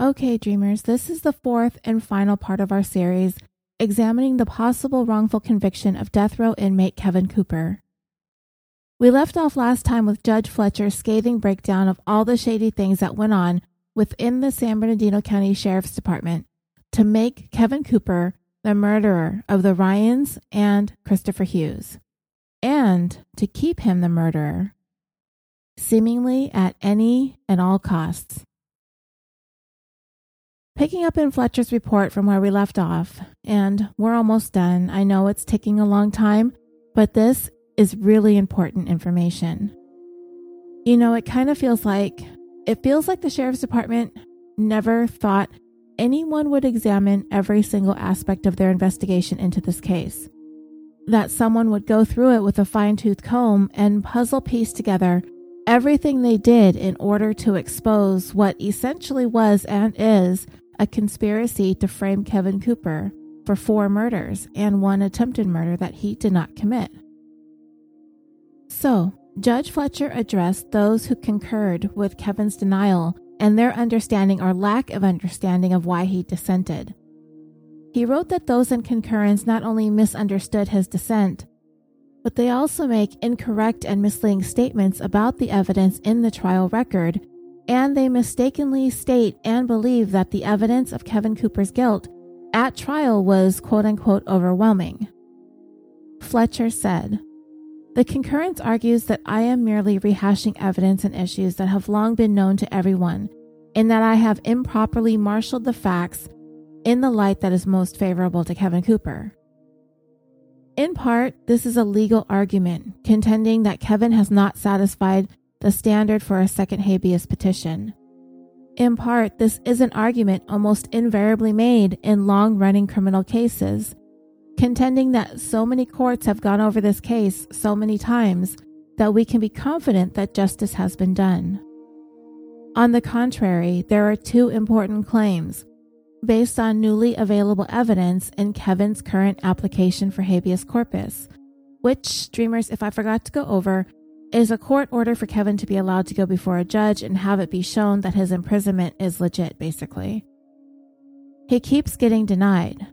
Okay, dreamers, this is the fourth and final part of our series examining the possible wrongful conviction of death row inmate Kevin Cooper. We left off last time with Judge Fletcher's scathing breakdown of all the shady things that went on within the San Bernardino County Sheriff's Department to make Kevin Cooper the murderer of the Ryans and Christopher Hughes, and to keep him the murderer, seemingly at any and all costs. Picking up in Fletcher's report from where we left off, and we're almost done. I know it's taking a long time, but this is really important information. You know, it kind of feels like it feels like the sheriff's department never thought anyone would examine every single aspect of their investigation into this case. That someone would go through it with a fine tooth comb and puzzle piece together everything they did in order to expose what essentially was and is a conspiracy to frame Kevin Cooper for four murders and one attempted murder that he did not commit. So, Judge Fletcher addressed those who concurred with Kevin's denial and their understanding or lack of understanding of why he dissented. He wrote that those in concurrence not only misunderstood his dissent, but they also make incorrect and misleading statements about the evidence in the trial record, and they mistakenly state and believe that the evidence of Kevin Cooper's guilt at trial was quote unquote overwhelming. Fletcher said, The concurrence argues that I am merely rehashing evidence and issues that have long been known to everyone, and that I have improperly marshaled the facts in the light that is most favorable to Kevin Cooper. In part, this is a legal argument contending that Kevin has not satisfied the standard for a second habeas petition. In part, this is an argument almost invariably made in long running criminal cases, contending that so many courts have gone over this case so many times that we can be confident that justice has been done. On the contrary, there are two important claims based on newly available evidence in Kevin's current application for habeas corpus, which, dreamers, if I forgot to go over, is a court order for Kevin to be allowed to go before a judge and have it be shown that his imprisonment is legit, basically. He keeps getting denied.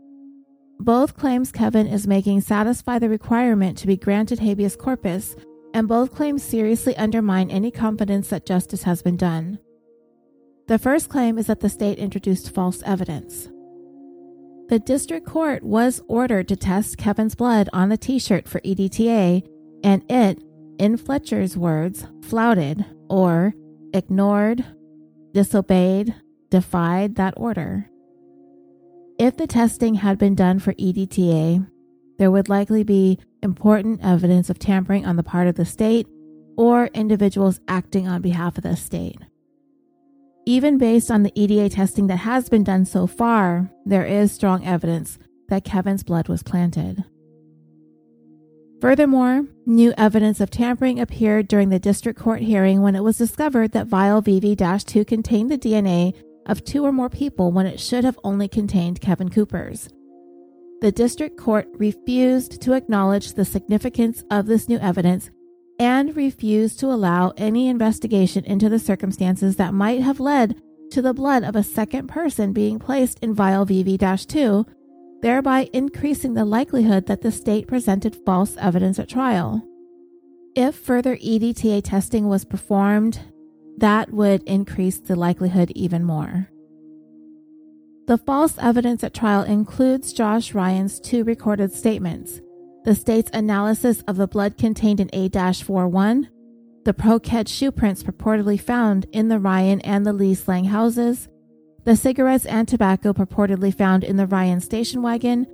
Both claims Kevin is making satisfy the requirement to be granted habeas corpus, and both claims seriously undermine any confidence that justice has been done. The first claim is that the state introduced false evidence. The district court was ordered to test Kevin's blood on the t shirt for EDTA, and it, in Fletcher's words, flouted or ignored, disobeyed, defied that order. If the testing had been done for EDTA, there would likely be important evidence of tampering on the part of the state or individuals acting on behalf of the state. Even based on the EDTA testing that has been done so far, there is strong evidence that Kevin's blood was planted. Furthermore, new evidence of tampering appeared during the district court hearing when it was discovered that vial VV 2 contained the DNA of two or more people when it should have only contained Kevin Cooper's. The district court refused to acknowledge the significance of this new evidence and refused to allow any investigation into the circumstances that might have led to the blood of a second person being placed in vial VV 2, thereby increasing the likelihood that the state presented false evidence at trial. If further EDTA testing was performed, that would increase the likelihood even more. The false evidence at trial includes Josh Ryan's two recorded statements the state's analysis of the blood contained in A 41, the Pro-Ked shoe prints purportedly found in the Ryan and the Lease Lang houses, the cigarettes and tobacco purportedly found in the Ryan station wagon,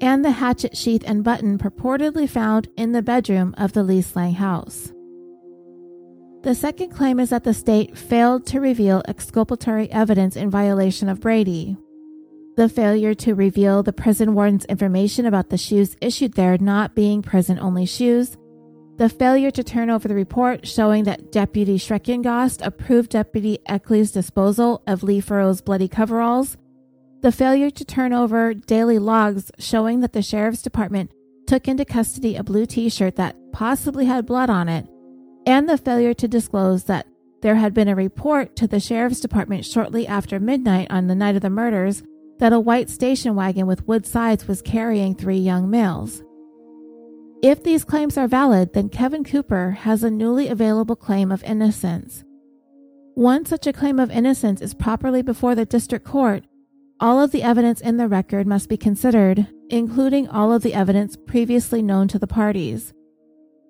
and the hatchet sheath and button purportedly found in the bedroom of the Lease Lang house. The second claim is that the state failed to reveal exculpatory evidence in violation of Brady, the failure to reveal the prison warden's information about the shoes issued there not being prison only shoes, the failure to turn over the report showing that Deputy Schreckengost approved Deputy Eckley's disposal of Lee Furrow's bloody coveralls, the failure to turn over daily logs showing that the sheriff's department took into custody a blue t shirt that possibly had blood on it, and the failure to disclose that there had been a report to the sheriff's department shortly after midnight on the night of the murders that a white station wagon with wood sides was carrying three young males. If these claims are valid, then Kevin Cooper has a newly available claim of innocence. Once such a claim of innocence is properly before the district court, all of the evidence in the record must be considered, including all of the evidence previously known to the parties.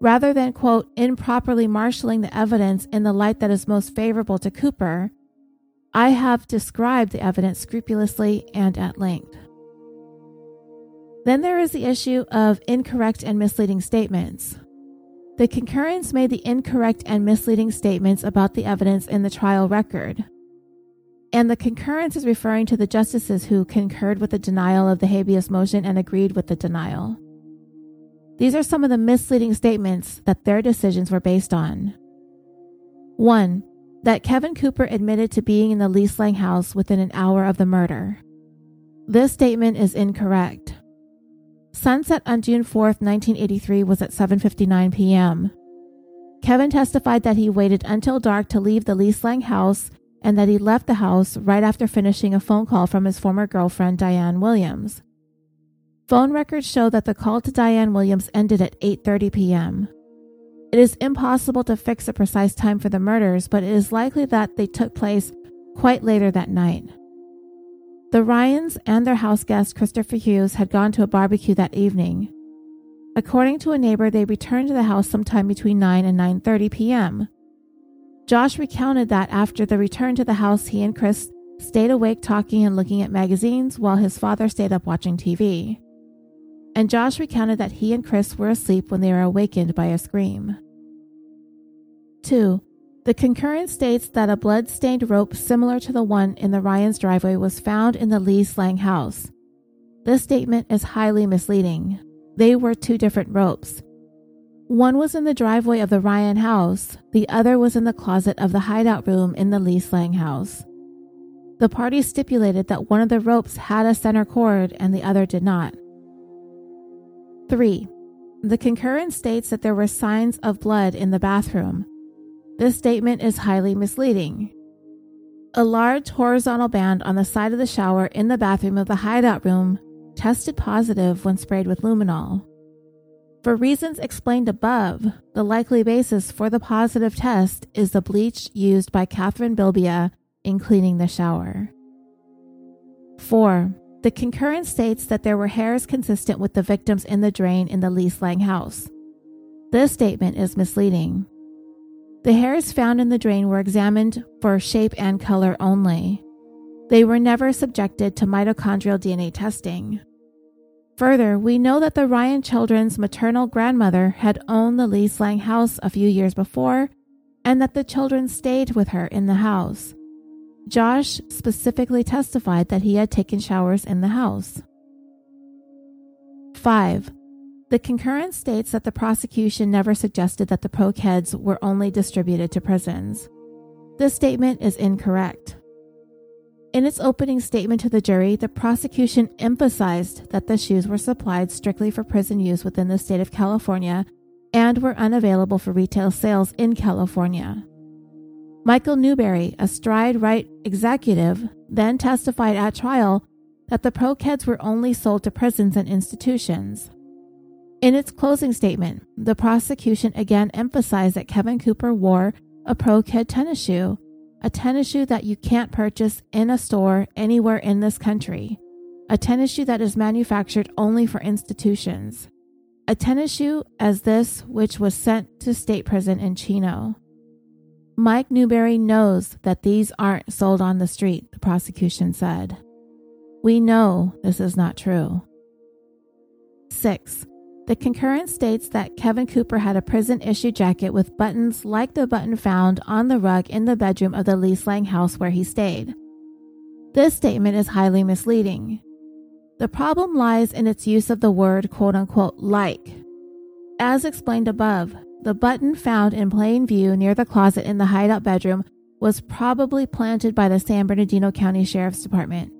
Rather than, quote, improperly marshaling the evidence in the light that is most favorable to Cooper, I have described the evidence scrupulously and at length. Then there is the issue of incorrect and misleading statements. The concurrence made the incorrect and misleading statements about the evidence in the trial record. And the concurrence is referring to the justices who concurred with the denial of the habeas motion and agreed with the denial. These are some of the misleading statements that their decisions were based on. 1. That Kevin Cooper admitted to being in the Lease Lang house within an hour of the murder. This statement is incorrect. Sunset on June 4, 1983 was at 7:59 p.m. Kevin testified that he waited until dark to leave the Lease Lang house and that he left the house right after finishing a phone call from his former girlfriend Diane Williams. Phone records show that the call to Diane Williams ended at 8:30 p.m. It is impossible to fix a precise time for the murders, but it is likely that they took place quite later that night. The Ryans and their house guest, Christopher Hughes, had gone to a barbecue that evening. According to a neighbor, they returned to the house sometime between 9 and 9:30 p.m. Josh recounted that after the return to the house, he and Chris stayed awake talking and looking at magazines while his father stayed up watching TV. And Josh recounted that he and Chris were asleep when they were awakened by a scream. 2. The concurrence states that a blood-stained rope similar to the one in the Ryan's driveway was found in the Lee Lang house. This statement is highly misleading. They were two different ropes. One was in the driveway of the Ryan house, the other was in the closet of the hideout room in the Lee Lang house. The parties stipulated that one of the ropes had a center cord and the other did not. 3. The concurrence states that there were signs of blood in the bathroom. This statement is highly misleading. A large horizontal band on the side of the shower in the bathroom of the hideout room tested positive when sprayed with luminol. For reasons explained above, the likely basis for the positive test is the bleach used by Catherine Bilbia in cleaning the shower. 4. The concurrence states that there were hairs consistent with the victims in the drain in the Lease Lang house. This statement is misleading. The hairs found in the drain were examined for shape and color only. They were never subjected to mitochondrial DNA testing. Further, we know that the Ryan children's maternal grandmother had owned the Lease Lang house a few years before, and that the children stayed with her in the house. Josh specifically testified that he had taken showers in the house. 5. The concurrence states that the prosecution never suggested that the ProKeds were only distributed to prisons. This statement is incorrect. In its opening statement to the jury, the prosecution emphasized that the shoes were supplied strictly for prison use within the state of California and were unavailable for retail sales in California. Michael Newberry, a Stride Rite executive, then testified at trial that the ProKeds were only sold to prisons and institutions. In its closing statement, the prosecution again emphasized that Kevin Cooper wore a ProKed tennis shoe, a tennis shoe that you can't purchase in a store anywhere in this country, a tennis shoe that is manufactured only for institutions, a tennis shoe as this which was sent to state prison in Chino. Mike Newberry knows that these aren't sold on the street, the prosecution said. We know this is not true. 6. The concurrence states that Kevin Cooper had a prison issue jacket with buttons like the button found on the rug in the bedroom of the Lease Lang house where he stayed. This statement is highly misleading. The problem lies in its use of the word quote unquote like. As explained above, the button found in plain view near the closet in the hideout bedroom was probably planted by the San Bernardino County Sheriff's Department.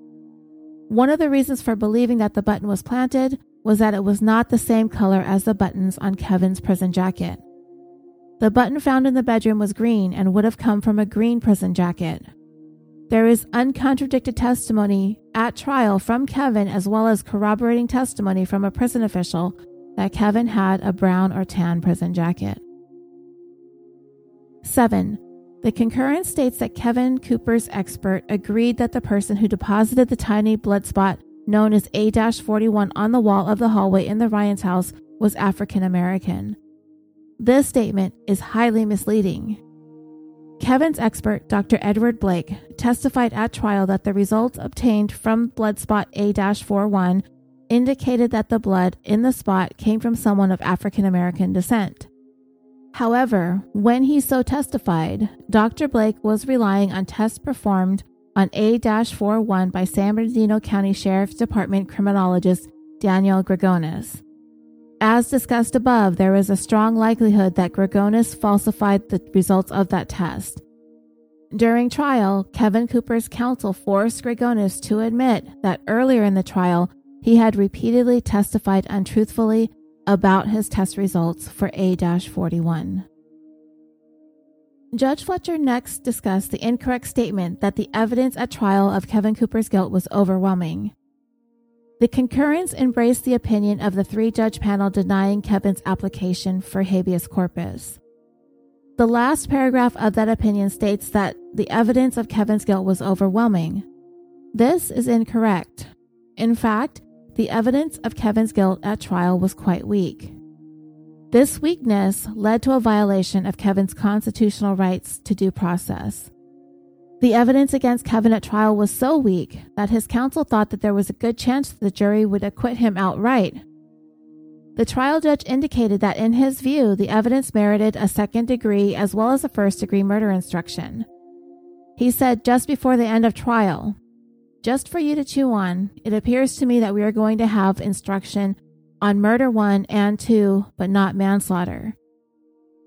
One of the reasons for believing that the button was planted was that it was not the same color as the buttons on Kevin's prison jacket. The button found in the bedroom was green and would have come from a green prison jacket. There is uncontradicted testimony at trial from Kevin, as well as corroborating testimony from a prison official, that Kevin had a brown or tan prison jacket. 7. The concurrence states that Kevin Cooper's expert agreed that the person who deposited the tiny blood spot known as A 41 on the wall of the hallway in the Ryan's house was African American. This statement is highly misleading. Kevin's expert, Dr. Edward Blake, testified at trial that the results obtained from blood spot A 41 indicated that the blood in the spot came from someone of African American descent. However, when he so testified, Dr. Blake was relying on tests performed on A 41 by San Bernardino County Sheriff's Department criminologist Daniel Gregonis. As discussed above, there is a strong likelihood that Gregonis falsified the results of that test. During trial, Kevin Cooper's counsel forced Gregonis to admit that earlier in the trial, he had repeatedly testified untruthfully about his test results for A 41. Judge Fletcher next discussed the incorrect statement that the evidence at trial of Kevin Cooper's guilt was overwhelming. The concurrence embraced the opinion of the three judge panel denying Kevin's application for habeas corpus. The last paragraph of that opinion states that the evidence of Kevin's guilt was overwhelming. This is incorrect. In fact, the evidence of Kevin's guilt at trial was quite weak. This weakness led to a violation of Kevin's constitutional rights to due process. The evidence against Kevin at trial was so weak that his counsel thought that there was a good chance the jury would acquit him outright. The trial judge indicated that, in his view, the evidence merited a second degree as well as a first degree murder instruction. He said just before the end of trial, Just for you to chew on, it appears to me that we are going to have instruction on murder one and two, but not manslaughter.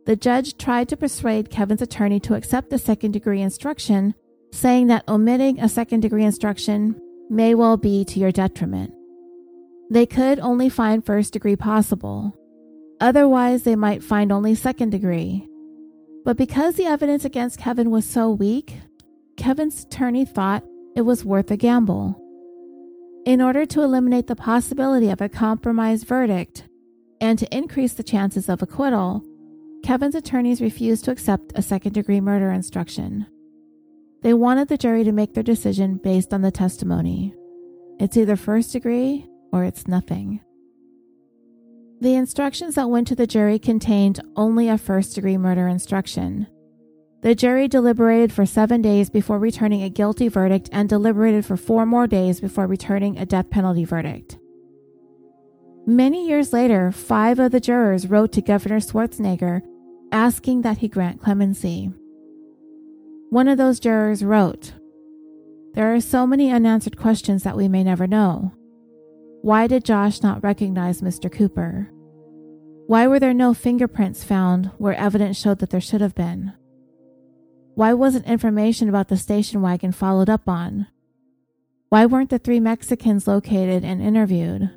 The judge tried to persuade Kevin's attorney to accept the second degree instruction, saying that omitting a second degree instruction may well be to your detriment. They could only find first degree possible. Otherwise, they might find only second degree. But because the evidence against Kevin was so weak, Kevin's attorney thought it was worth a gamble. In order to eliminate the possibility of a compromised verdict and to increase the chances of acquittal, Kevin's attorneys refused to accept a second degree murder instruction. They wanted the jury to make their decision based on the testimony. It's either first degree or it's nothing. The instructions that went to the jury contained only a first degree murder instruction. The jury deliberated for seven days before returning a guilty verdict and deliberated for four more days before returning a death penalty verdict. Many years later, five of the jurors wrote to Governor Schwarzenegger asking that he grant clemency. One of those jurors wrote, There are so many unanswered questions that we may never know. Why did Josh not recognize Mr. Cooper? Why were there no fingerprints found where evidence showed that there should have been? Why wasn't information about the station wagon followed up on? Why weren't the three Mexicans located and interviewed?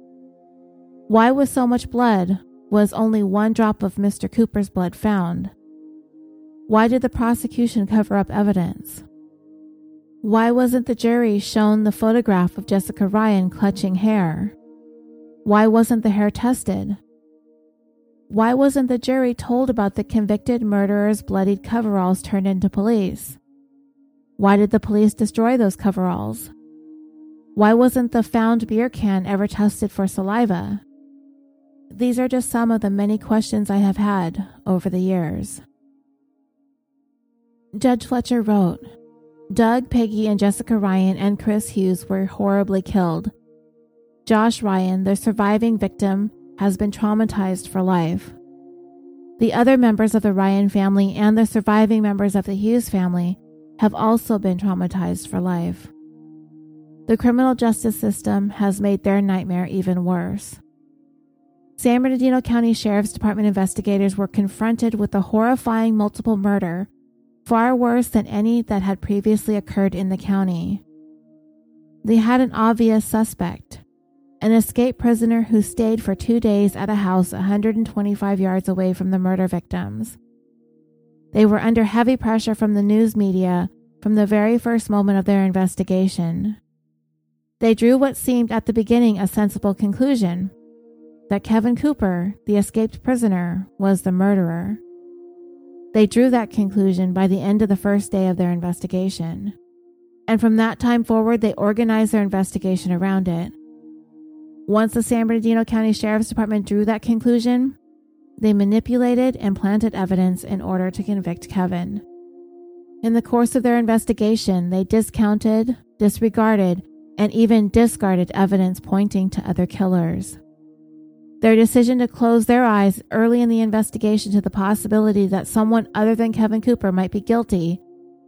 Why was so much blood was only one drop of Mr. Cooper's blood found? Why did the prosecution cover up evidence? Why wasn't the jury shown the photograph of Jessica Ryan clutching hair? Why wasn't the hair tested? Why wasn't the jury told about the convicted murderer's bloodied coveralls turned into police? Why did the police destroy those coveralls? Why wasn't the found beer can ever tested for saliva? These are just some of the many questions I have had over the years. Judge Fletcher wrote Doug, Peggy, and Jessica Ryan and Chris Hughes were horribly killed. Josh Ryan, the surviving victim, has been traumatized for life. The other members of the Ryan family and the surviving members of the Hughes family have also been traumatized for life. The criminal justice system has made their nightmare even worse. San Bernardino County Sheriff's Department investigators were confronted with a horrifying multiple murder, far worse than any that had previously occurred in the county. They had an obvious suspect, an escaped prisoner who stayed for two days at a house 125 yards away from the murder victims. They were under heavy pressure from the news media from the very first moment of their investigation. They drew what seemed at the beginning a sensible conclusion that Kevin Cooper, the escaped prisoner, was the murderer. They drew that conclusion by the end of the first day of their investigation. And from that time forward, they organized their investigation around it. Once the San Bernardino County Sheriff's Department drew that conclusion, they manipulated and planted evidence in order to convict Kevin. In the course of their investigation, they discounted, disregarded, and even discarded evidence pointing to other killers. Their decision to close their eyes early in the investigation to the possibility that someone other than Kevin Cooper might be guilty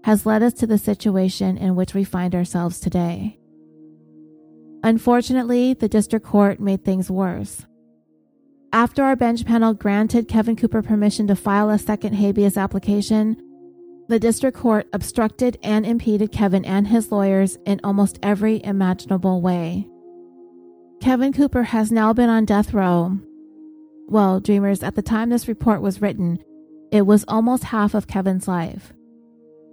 has led us to the situation in which we find ourselves today. Unfortunately, the district court made things worse. After our bench panel granted Kevin Cooper permission to file a second habeas application, the district court obstructed and impeded Kevin and his lawyers in almost every imaginable way. Kevin Cooper has now been on death row. Well, dreamers, at the time this report was written, it was almost half of Kevin's life.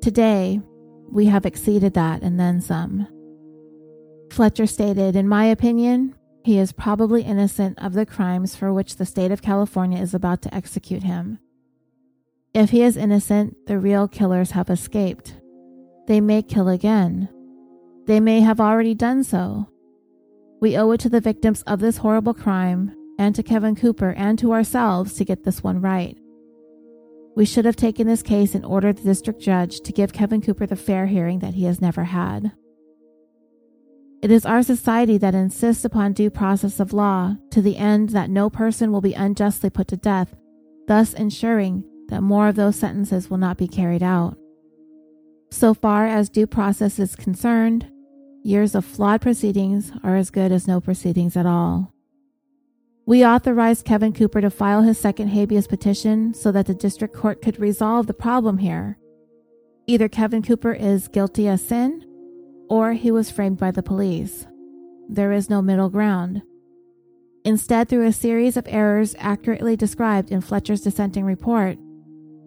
Today, we have exceeded that and then some. Fletcher stated, In my opinion, he is probably innocent of the crimes for which the state of California is about to execute him. If he is innocent, the real killers have escaped. They may kill again. They may have already done so. We owe it to the victims of this horrible crime, and to Kevin Cooper and to ourselves to get this one right. We should have taken this case and ordered the district judge to give Kevin Cooper the fair hearing that he has never had. It is our society that insists upon due process of law to the end that no person will be unjustly put to death, thus ensuring that more of those sentences will not be carried out. So far as due process is concerned, Years of flawed proceedings are as good as no proceedings at all. We authorized Kevin Cooper to file his second habeas petition so that the district court could resolve the problem here. Either Kevin Cooper is guilty as sin, or he was framed by the police. There is no middle ground. Instead, through a series of errors accurately described in Fletcher's dissenting report,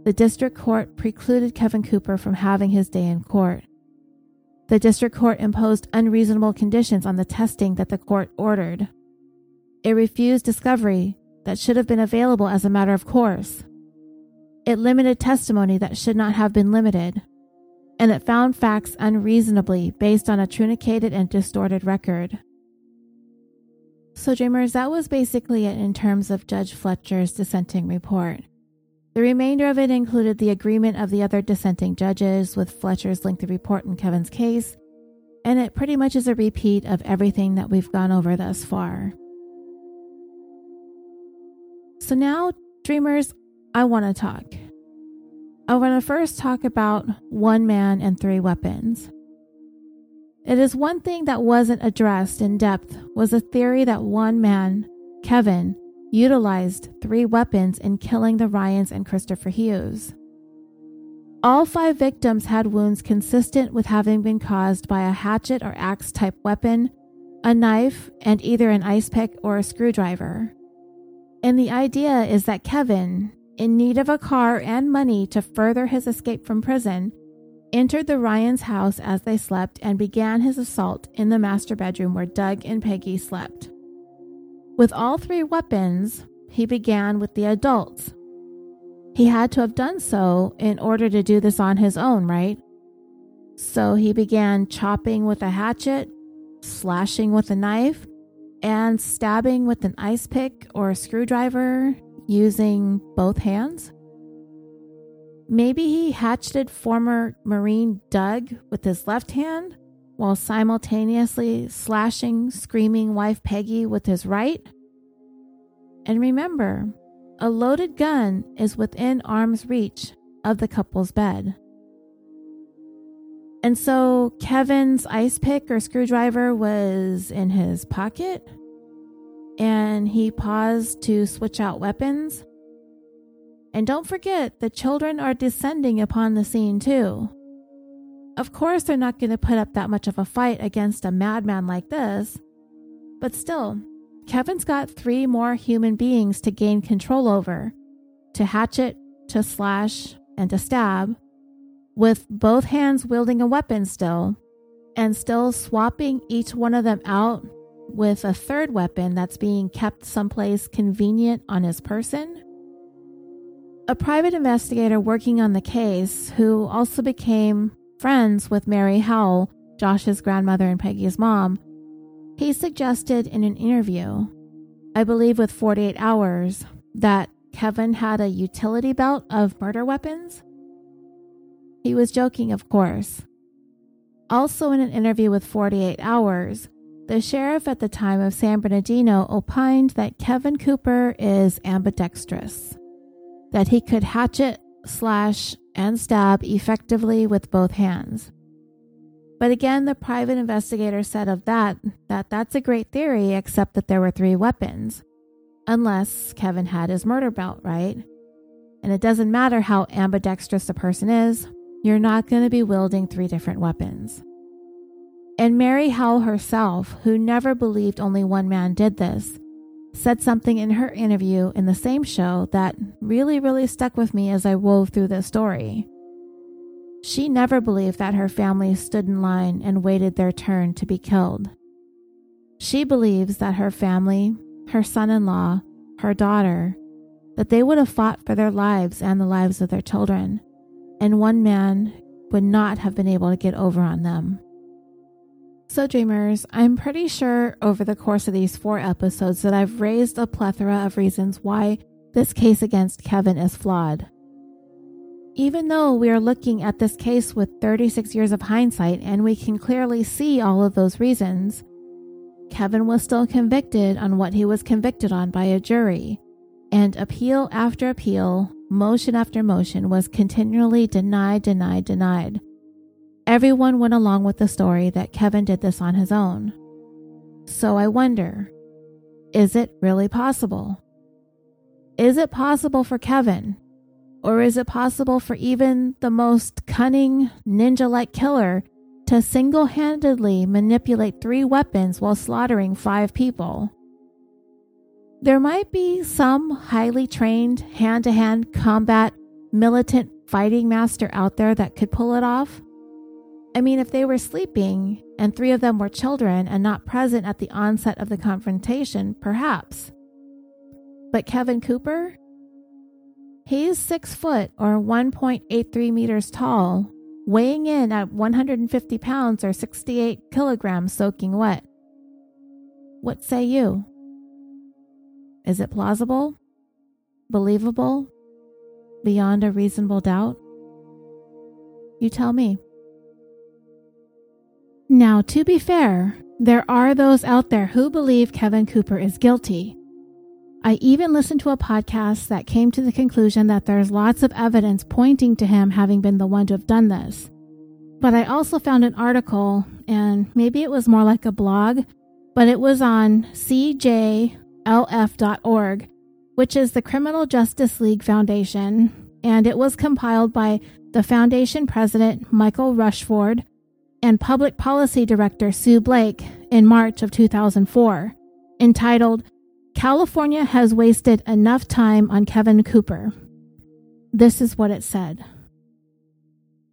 the district court precluded Kevin Cooper from having his day in court. The district court imposed unreasonable conditions on the testing that the court ordered. It refused discovery that should have been available as a matter of course. It limited testimony that should not have been limited. And it found facts unreasonably based on a truncated and distorted record. So, Dreamers, that was basically it in terms of Judge Fletcher's dissenting report. The remainder of it included the agreement of the other dissenting judges with Fletcher's lengthy report in Kevin's case, and it pretty much is a repeat of everything that we've gone over thus far. So now, dreamers, I want to talk. Oh, I want to first talk about one man and three weapons. It is one thing that wasn't addressed in depth was a theory that one man, Kevin, utilized three weapons in killing the Ryans and Christopher Hughes. All five victims had wounds consistent with having been caused by a hatchet or axe type weapon, a knife, and either an ice pick or a screwdriver. And the idea is that Kevin, in need of a car and money to further his escape from prison, entered the Ryans' house as they slept and began his assault in the master bedroom where Doug and Peggy slept. With all three weapons, he began with the adults. He had to have done so in order to do this on his own, right? So he began chopping with a hatchet, slashing with a knife, and stabbing with an ice pick or a screwdriver using both hands. Maybe he hatcheted former Marine Doug with his left hand while simultaneously slashing screaming wife Peggy with his right. And remember, a loaded gun is within arm's reach of the couple's bed. And so Kevin's ice pick or screwdriver was in his pocket, and he paused to switch out weapons. And don't forget, the children are descending upon the scene too. Of course, they're not going to put up that much of a fight against a madman like this, but still, Kevin's got three more human beings to gain control over to hatchet, to slash, and to stab, with both hands wielding a weapon still, and still swapping each one of them out with a third weapon that's being kept someplace convenient on his person. A private investigator working on the case, who also became friends with Mary Howell, Josh's grandmother and Peggy's mom, he suggested in an interview, I believe with 48 Hours, that Kevin had a utility belt of murder weapons. He was joking, of course. Also, in an interview with 48 Hours, the sheriff at the time of San Bernardino opined that Kevin Cooper is ambidextrous, that he could hatchet, slash, and stab effectively with both hands. But again, the private investigator said of that that that's a great theory, except that there were three weapons. Unless Kevin had his murder belt, right? And it doesn't matter how ambidextrous a person is, you're not going to be wielding three different weapons. And Mary Howell herself, who never believed only one man did this, said something in her interview in the same show that really, really stuck with me as I wove through this story. She never believed that her family stood in line and waited their turn to be killed. She believes that her family, her son in law, her daughter, that they would have fought for their lives and the lives of their children and one man would not have been able to get over on them. So, dreamers, I'm pretty sure over the course of these four episodes that I've raised a plethora of reasons why this case against Kevin is flawed. Even though we are looking at this case with 36 years of hindsight and we can clearly see all of those reasons, Kevin was still convicted on what he was convicted on by a jury, and appeal after appeal motion after motion, was continually denied, denied, denied. Everyone went along with the story that Kevin did this on his own. So I wonder is it really possible? Is it possible for Kevin? Or is it possible for even the most cunning, ninja like killer to single handedly manipulate three weapons while slaughtering five people? There might be some highly trained hand to hand combat militant fighting master out there that could pull it off. I mean, if they were sleeping and three of them were children and not present at the onset of the confrontation, perhaps. But Kevin Cooper? He's six foot or 1.83 meters tall, weighing in at 150 pounds or 68 kilograms soaking wet. What say you? Is it plausible? Believable? Beyond a reasonable doubt? You tell me. Now, to be fair, there are those out there who believe Kevin Cooper is guilty. I even listened to a podcast that came to the conclusion that there's lots of evidence pointing to him having been the one to have done this. But I also found an article, and maybe it was more like a blog, but it was on CJ lf.org, which is the Criminal Justice League Foundation, and it was compiled by the foundation president Michael Rushford and public policy director Sue Blake in March of 2004, entitled California Has Wasted Enough Time on Kevin Cooper. This is what it said.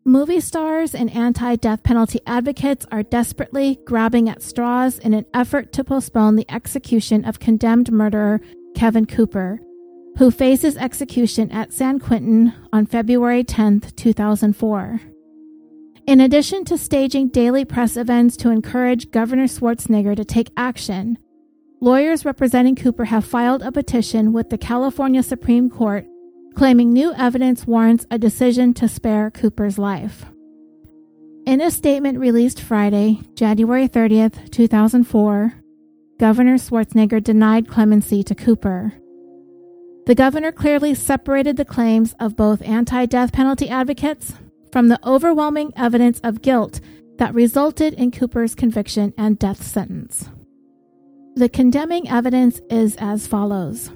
Movie stars and anti death penalty advocates are desperately grabbing at straws in an effort to postpone the execution of condemned murderer Kevin Cooper, who faces execution at San Quentin on February 10, 2004. In addition to staging daily press events to encourage Governor Schwarzenegger to take action, lawyers representing Cooper have filed a petition with the California Supreme Court claiming new evidence warrants a decision to spare Cooper's life. In a statement released Friday, January 30th, 2004, Governor Schwarzenegger denied clemency to Cooper. The governor clearly separated the claims of both anti death penalty advocates from the overwhelming evidence of guilt that resulted in Cooper's conviction and death sentence. The condemning evidence is as follows.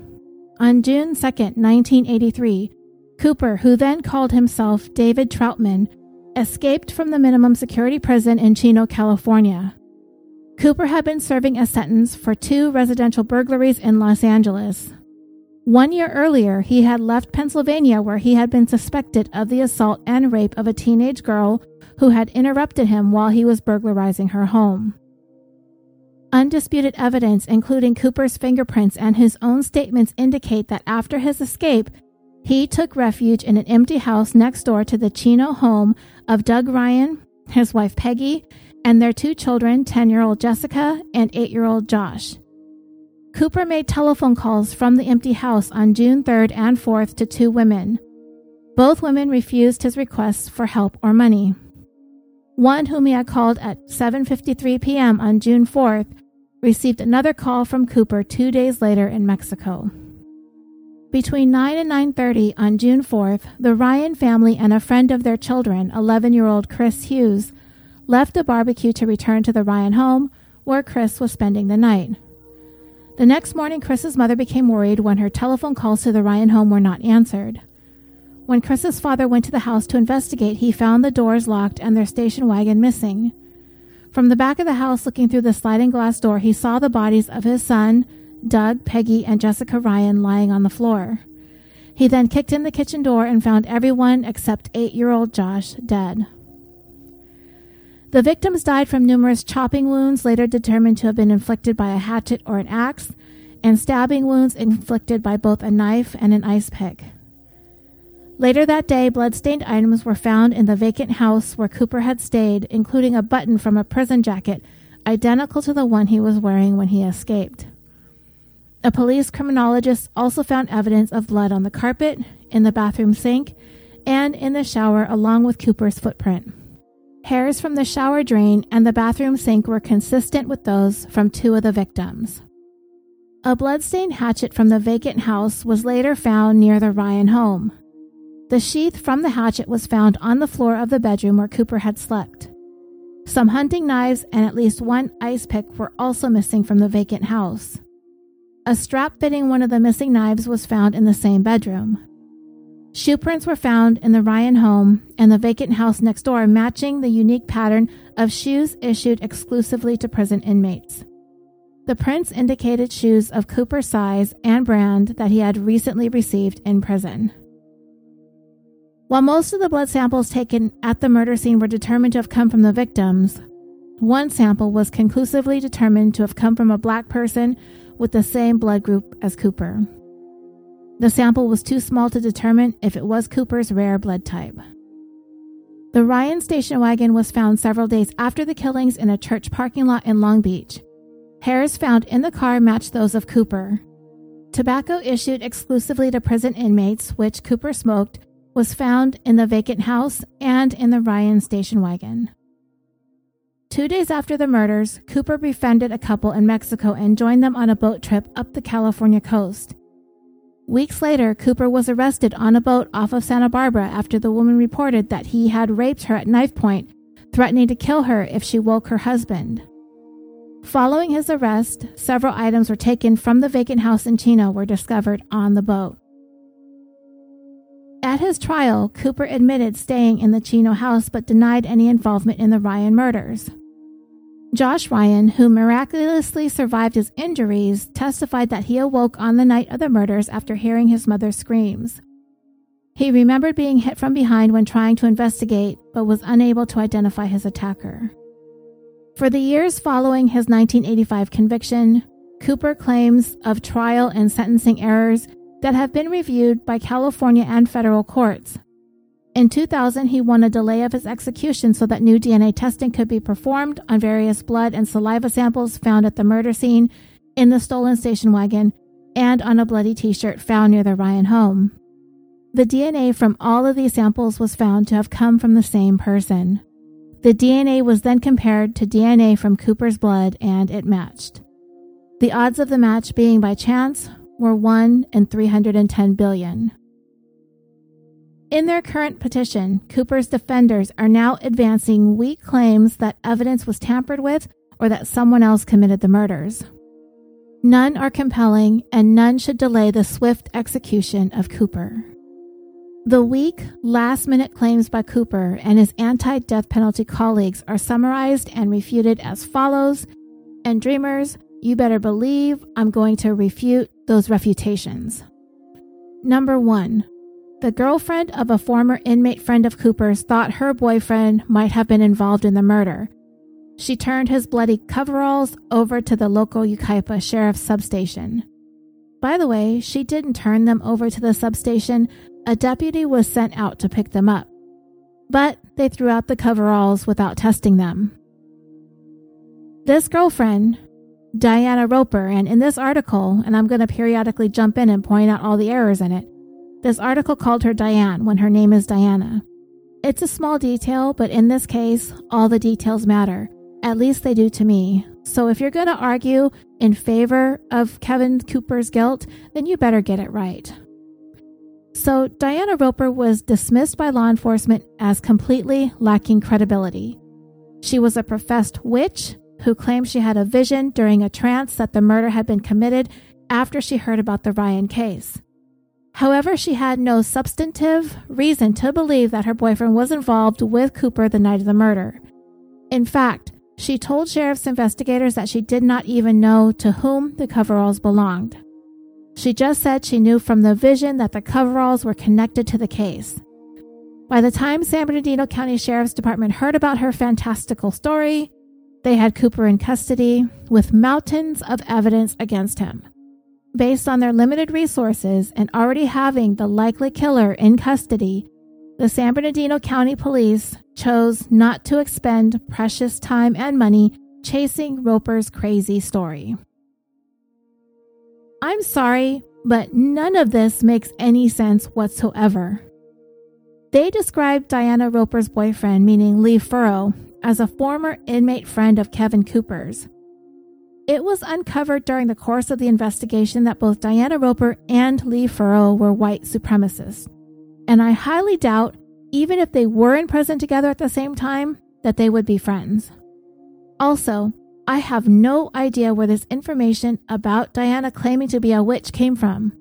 On June 2, 1983, Cooper, who then called himself David Troutman, escaped from the minimum security prison in Chino, California. Cooper had been serving a sentence for two residential burglaries in Los Angeles. One year earlier, he had left Pennsylvania where he had been suspected of the assault and rape of a teenage girl who had interrupted him while he was burglarizing her home. Undisputed evidence, including Cooper's fingerprints and his own statements, indicate that after his escape, he took refuge in an empty house next door to the Chino home of Doug Ryan, his wife Peggy, and their two children, 10 year old Jessica and 8 year old Josh. Cooper made telephone calls from the empty house on June 3rd and 4th to two women. Both women refused his requests for help or money. One whom he had called at 7:53 p.m. on June 4th received another call from Cooper 2 days later in Mexico. Between 9 and 9:30 on June 4th, the Ryan family and a friend of their children, 11-year-old Chris Hughes, left the barbecue to return to the Ryan home where Chris was spending the night. The next morning, Chris's mother became worried when her telephone calls to the Ryan home were not answered. When Chris's father went to the house to investigate, he found the doors locked and their station wagon missing. From the back of the house, looking through the sliding glass door, he saw the bodies of his son, Doug, Peggy, and Jessica Ryan lying on the floor. He then kicked in the kitchen door and found everyone except eight year old Josh dead. The victims died from numerous chopping wounds, later determined to have been inflicted by a hatchet or an axe, and stabbing wounds inflicted by both a knife and an ice pick. Later that day, bloodstained items were found in the vacant house where Cooper had stayed, including a button from a prison jacket identical to the one he was wearing when he escaped. A police criminologist also found evidence of blood on the carpet, in the bathroom sink, and in the shower, along with Cooper's footprint. Hairs from the shower drain and the bathroom sink were consistent with those from two of the victims. A bloodstained hatchet from the vacant house was later found near the Ryan home. The sheath from the hatchet was found on the floor of the bedroom where Cooper had slept. Some hunting knives and at least one ice pick were also missing from the vacant house. A strap fitting one of the missing knives was found in the same bedroom. Shoe prints were found in the Ryan home and the vacant house next door, matching the unique pattern of shoes issued exclusively to prison inmates. The prints indicated shoes of Cooper's size and brand that he had recently received in prison. While most of the blood samples taken at the murder scene were determined to have come from the victims, one sample was conclusively determined to have come from a black person with the same blood group as Cooper. The sample was too small to determine if it was Cooper's rare blood type. The Ryan station wagon was found several days after the killings in a church parking lot in Long Beach. Hairs found in the car matched those of Cooper. Tobacco issued exclusively to prison inmates, which Cooper smoked, was found in the vacant house and in the Ryan station wagon. Two days after the murders, Cooper befriended a couple in Mexico and joined them on a boat trip up the California coast. Weeks later, Cooper was arrested on a boat off of Santa Barbara after the woman reported that he had raped her at knife point, threatening to kill her if she woke her husband. Following his arrest, several items were taken from the vacant house in Chino were discovered on the boat. At his trial, Cooper admitted staying in the Chino house but denied any involvement in the Ryan murders. Josh Ryan, who miraculously survived his injuries, testified that he awoke on the night of the murders after hearing his mother's screams. He remembered being hit from behind when trying to investigate, but was unable to identify his attacker. For the years following his 1985 conviction, Cooper claims of trial and sentencing errors that have been reviewed by California and federal courts. In 2000, he won a delay of his execution so that new DNA testing could be performed on various blood and saliva samples found at the murder scene, in the stolen station wagon, and on a bloody t shirt found near the Ryan home. The DNA from all of these samples was found to have come from the same person. The DNA was then compared to DNA from Cooper's blood and it matched. The odds of the match being by chance were 1 in 310 billion. In their current petition, Cooper's defenders are now advancing weak claims that evidence was tampered with or that someone else committed the murders. None are compelling, and none should delay the swift execution of Cooper. The weak, last minute claims by Cooper and his anti death penalty colleagues are summarized and refuted as follows And dreamers, you better believe I'm going to refute those refutations. Number 1. The girlfriend of a former inmate friend of Cooper's thought her boyfriend might have been involved in the murder. She turned his bloody coveralls over to the local Yucaipa Sheriff's substation. By the way, she didn't turn them over to the substation, a deputy was sent out to pick them up. But they threw out the coveralls without testing them. This girlfriend, Diana Roper, and in this article, and I'm going to periodically jump in and point out all the errors in it, this article called her Diane when her name is Diana. It's a small detail, but in this case, all the details matter. At least they do to me. So if you're going to argue in favor of Kevin Cooper's guilt, then you better get it right. So Diana Roper was dismissed by law enforcement as completely lacking credibility. She was a professed witch who claimed she had a vision during a trance that the murder had been committed after she heard about the Ryan case. However, she had no substantive reason to believe that her boyfriend was involved with Cooper the night of the murder. In fact, she told sheriff's investigators that she did not even know to whom the coveralls belonged. She just said she knew from the vision that the coveralls were connected to the case. By the time San Bernardino County Sheriff's Department heard about her fantastical story, they had Cooper in custody with mountains of evidence against him. Based on their limited resources and already having the likely killer in custody, the San Bernardino County Police chose not to expend precious time and money chasing Roper's crazy story. I'm sorry, but none of this makes any sense whatsoever. They described Diana Roper's boyfriend, meaning Lee Furrow, as a former inmate friend of Kevin Cooper's. It was uncovered during the course of the investigation that both Diana Roper and Lee Furrow were white supremacists. And I highly doubt, even if they were in prison together at the same time, that they would be friends. Also, I have no idea where this information about Diana claiming to be a witch came from.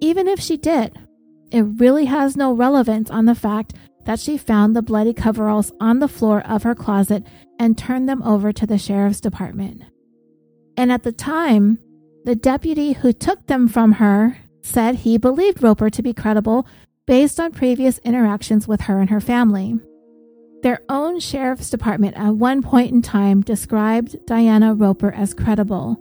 Even if she did, it really has no relevance on the fact that she found the bloody coveralls on the floor of her closet and turned them over to the sheriff's department. And at the time, the deputy who took them from her said he believed Roper to be credible based on previous interactions with her and her family. Their own sheriff's department at one point in time described Diana Roper as credible.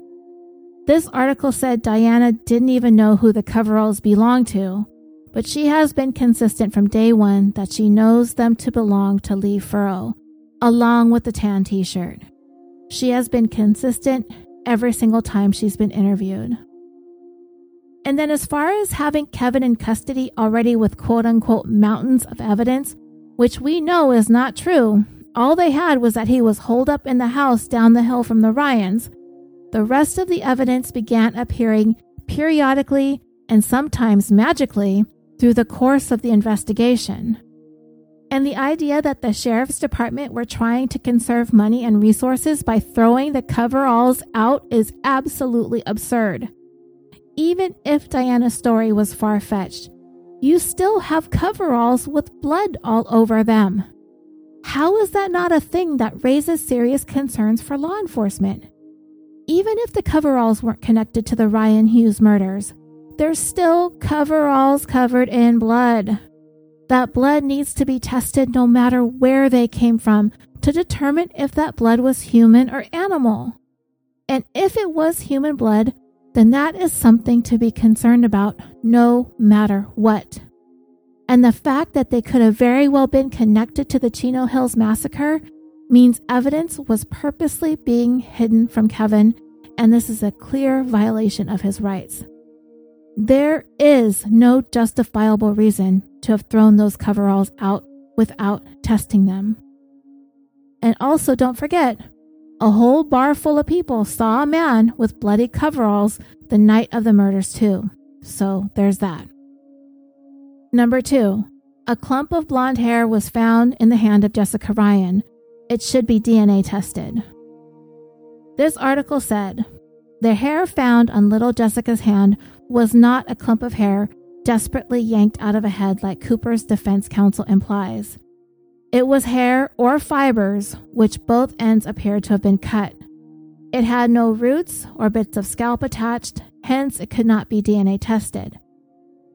This article said Diana didn't even know who the coveralls belonged to, but she has been consistent from day one that she knows them to belong to Lee Furrow, along with the tan t shirt. She has been consistent every single time she's been interviewed. And then, as far as having Kevin in custody already with quote unquote mountains of evidence, which we know is not true, all they had was that he was holed up in the house down the hill from the Ryans. The rest of the evidence began appearing periodically and sometimes magically through the course of the investigation. And the idea that the sheriff's department were trying to conserve money and resources by throwing the coveralls out is absolutely absurd. Even if Diana's story was far fetched, you still have coveralls with blood all over them. How is that not a thing that raises serious concerns for law enforcement? Even if the coveralls weren't connected to the Ryan Hughes murders, there's still coveralls covered in blood. That blood needs to be tested no matter where they came from to determine if that blood was human or animal. And if it was human blood, then that is something to be concerned about no matter what. And the fact that they could have very well been connected to the Chino Hills massacre means evidence was purposely being hidden from Kevin, and this is a clear violation of his rights. There is no justifiable reason to have thrown those coveralls out without testing them. And also, don't forget, a whole bar full of people saw a man with bloody coveralls the night of the murders, too. So there's that. Number two, a clump of blonde hair was found in the hand of Jessica Ryan. It should be DNA tested. This article said the hair found on little Jessica's hand was not a clump of hair desperately yanked out of a head like Cooper's defense counsel implies. It was hair or fibers, which both ends appeared to have been cut. It had no roots or bits of scalp attached, hence, it could not be DNA tested.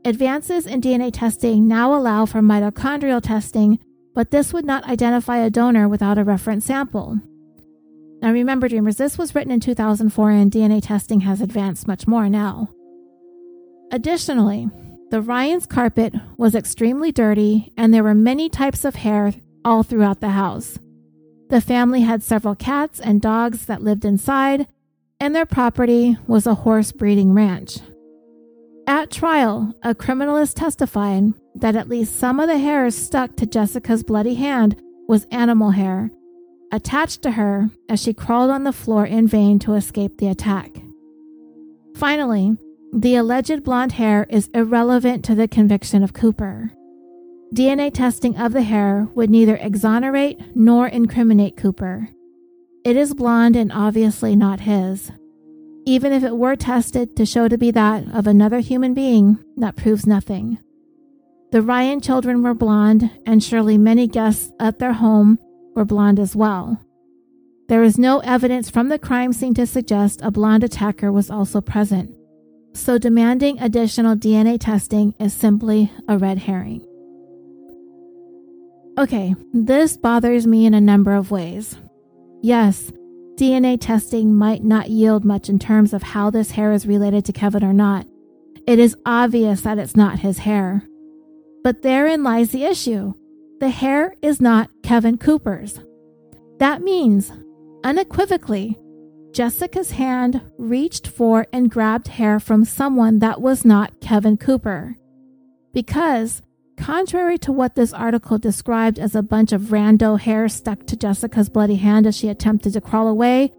Advances in DNA testing now allow for mitochondrial testing, but this would not identify a donor without a reference sample. Now, remember, dreamers, this was written in 2004 and DNA testing has advanced much more now. Additionally, the Ryans' carpet was extremely dirty and there were many types of hair all throughout the house. The family had several cats and dogs that lived inside, and their property was a horse breeding ranch. At trial, a criminalist testified that at least some of the hairs stuck to Jessica's bloody hand was animal hair, attached to her as she crawled on the floor in vain to escape the attack. Finally, the alleged blonde hair is irrelevant to the conviction of Cooper. DNA testing of the hair would neither exonerate nor incriminate Cooper. It is blonde and obviously not his. Even if it were tested to show to be that of another human being, that proves nothing. The Ryan children were blonde, and surely many guests at their home were blonde as well. There is no evidence from the crime scene to suggest a blonde attacker was also present, so demanding additional DNA testing is simply a red herring. Okay, this bothers me in a number of ways. Yes, DNA testing might not yield much in terms of how this hair is related to Kevin or not. It is obvious that it's not his hair. But therein lies the issue. The hair is not Kevin Cooper's. That means, unequivocally, Jessica's hand reached for and grabbed hair from someone that was not Kevin Cooper. Because Contrary to what this article described as a bunch of rando hair stuck to Jessica's bloody hand as she attempted to crawl away,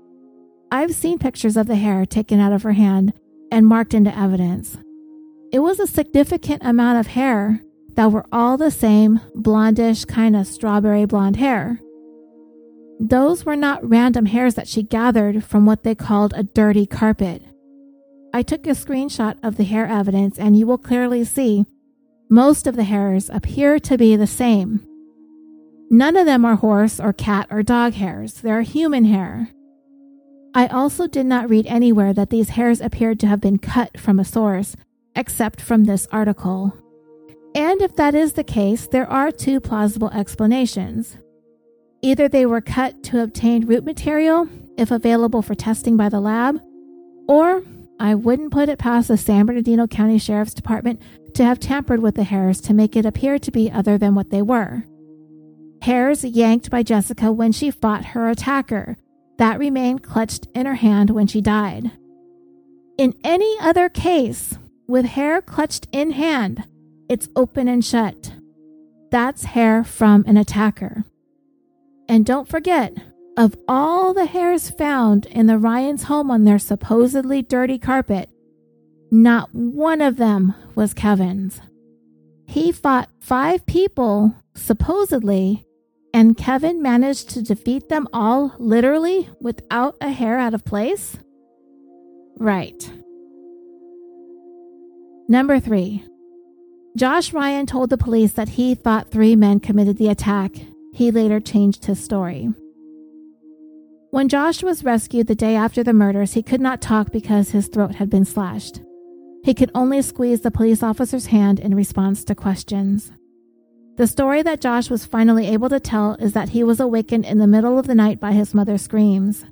I've seen pictures of the hair taken out of her hand and marked into evidence. It was a significant amount of hair that were all the same blondish kind of strawberry blonde hair. Those were not random hairs that she gathered from what they called a dirty carpet. I took a screenshot of the hair evidence, and you will clearly see most of the hairs appear to be the same. None of them are horse or cat or dog hairs, they are human hair. I also did not read anywhere that these hairs appeared to have been cut from a source, except from this article. And if that is the case, there are two plausible explanations. Either they were cut to obtain root material, if available for testing by the lab, or I wouldn't put it past the San Bernardino County Sheriff's Department to have tampered with the hairs to make it appear to be other than what they were. Hairs yanked by Jessica when she fought her attacker, that remained clutched in her hand when she died. In any other case, with hair clutched in hand, it's open and shut. That's hair from an attacker. And don't forget, of all the hairs found in the Ryans' home on their supposedly dirty carpet, not one of them was Kevin's. He fought five people, supposedly, and Kevin managed to defeat them all literally without a hair out of place? Right. Number three. Josh Ryan told the police that he thought three men committed the attack. He later changed his story. When Josh was rescued the day after the murders, he could not talk because his throat had been slashed. He could only squeeze the police officer's hand in response to questions. The story that Josh was finally able to tell is that he was awakened in the middle of the night by his mother's screams.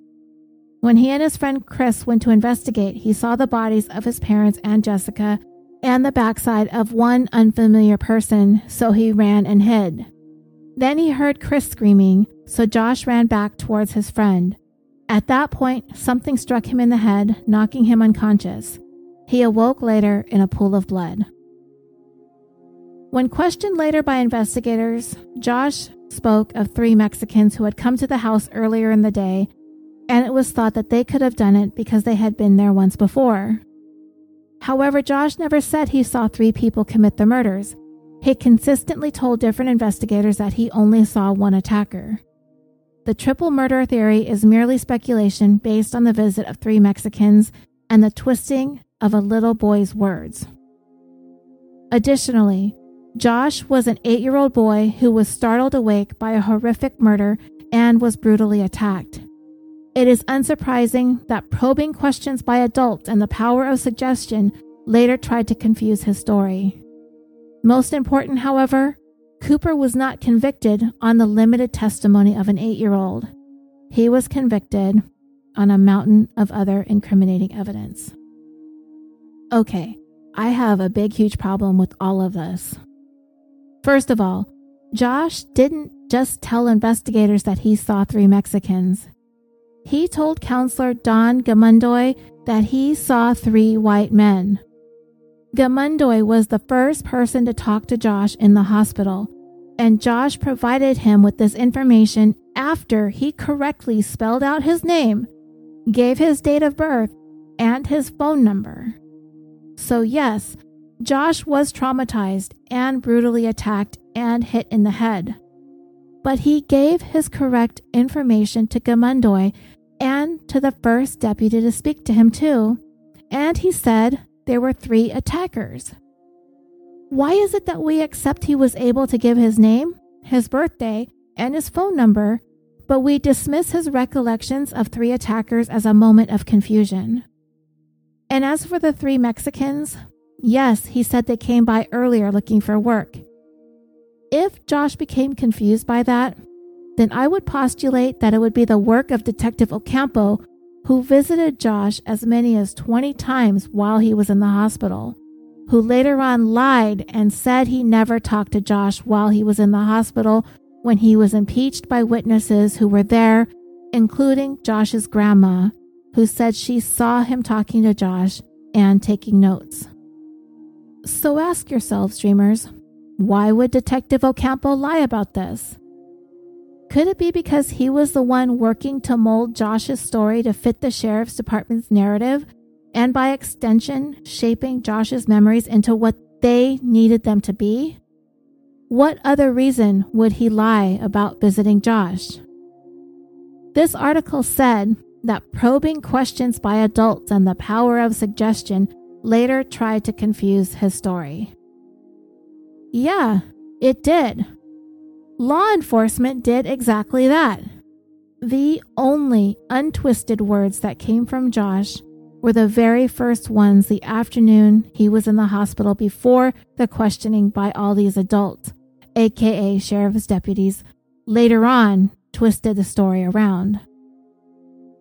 When he and his friend Chris went to investigate, he saw the bodies of his parents and Jessica and the backside of one unfamiliar person, so he ran and hid. Then he heard Chris screaming, so Josh ran back towards his friend. At that point, something struck him in the head, knocking him unconscious. He awoke later in a pool of blood. When questioned later by investigators, Josh spoke of three Mexicans who had come to the house earlier in the day, and it was thought that they could have done it because they had been there once before. However, Josh never said he saw three people commit the murders. He consistently told different investigators that he only saw one attacker. The triple murder theory is merely speculation based on the visit of three Mexicans and the twisting of a little boy's words. Additionally, Josh was an eight year old boy who was startled awake by a horrific murder and was brutally attacked. It is unsurprising that probing questions by adults and the power of suggestion later tried to confuse his story. Most important, however, Cooper was not convicted on the limited testimony of an eight year old. He was convicted on a mountain of other incriminating evidence. Okay, I have a big, huge problem with all of this. First of all, Josh didn't just tell investigators that he saw three Mexicans. He told counselor Don Gamundoy that he saw three white men. Gamundoy was the first person to talk to Josh in the hospital, and Josh provided him with this information after he correctly spelled out his name, gave his date of birth, and his phone number. So, yes, Josh was traumatized and brutally attacked and hit in the head. But he gave his correct information to Gamundoy and to the first deputy to speak to him, too. And he said there were three attackers. Why is it that we accept he was able to give his name, his birthday, and his phone number, but we dismiss his recollections of three attackers as a moment of confusion? And as for the three Mexicans, yes, he said they came by earlier looking for work. If Josh became confused by that, then I would postulate that it would be the work of Detective Ocampo, who visited Josh as many as 20 times while he was in the hospital, who later on lied and said he never talked to Josh while he was in the hospital when he was impeached by witnesses who were there, including Josh's grandma, who said she saw him talking to Josh and taking notes. So ask yourselves, dreamers, why would Detective Ocampo lie about this? Could it be because he was the one working to mold Josh's story to fit the sheriff's department's narrative, and by extension, shaping Josh's memories into what they needed them to be? What other reason would he lie about visiting Josh? This article said that probing questions by adults and the power of suggestion later tried to confuse his story. Yeah, it did. Law enforcement did exactly that. The only untwisted words that came from Josh were the very first ones the afternoon he was in the hospital before the questioning by all these adults, aka sheriff's deputies, later on twisted the story around.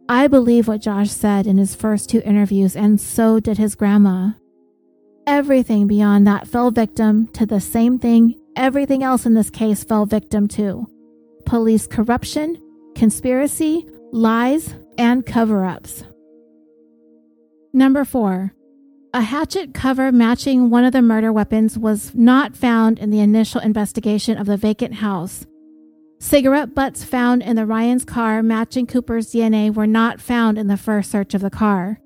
I believe what Josh said in his first two interviews, and so did his grandma. Everything beyond that fell victim to the same thing everything else in this case fell victim to police corruption, conspiracy, lies, and cover ups. Number four, a hatchet cover matching one of the murder weapons was not found in the initial investigation of the vacant house Cigarette butts found in the Ryan's car matching Cooper's DNA were not found in the first search of the car.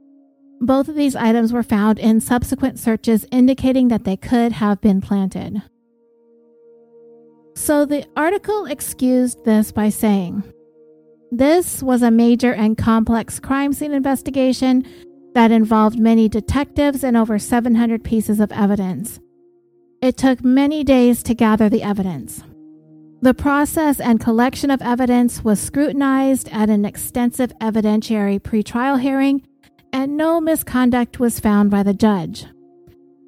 Both of these items were found in subsequent searches, indicating that they could have been planted. So the article excused this by saying, This was a major and complex crime scene investigation that involved many detectives and over 700 pieces of evidence. It took many days to gather the evidence. The process and collection of evidence was scrutinized at an extensive evidentiary pretrial hearing, and no misconduct was found by the judge.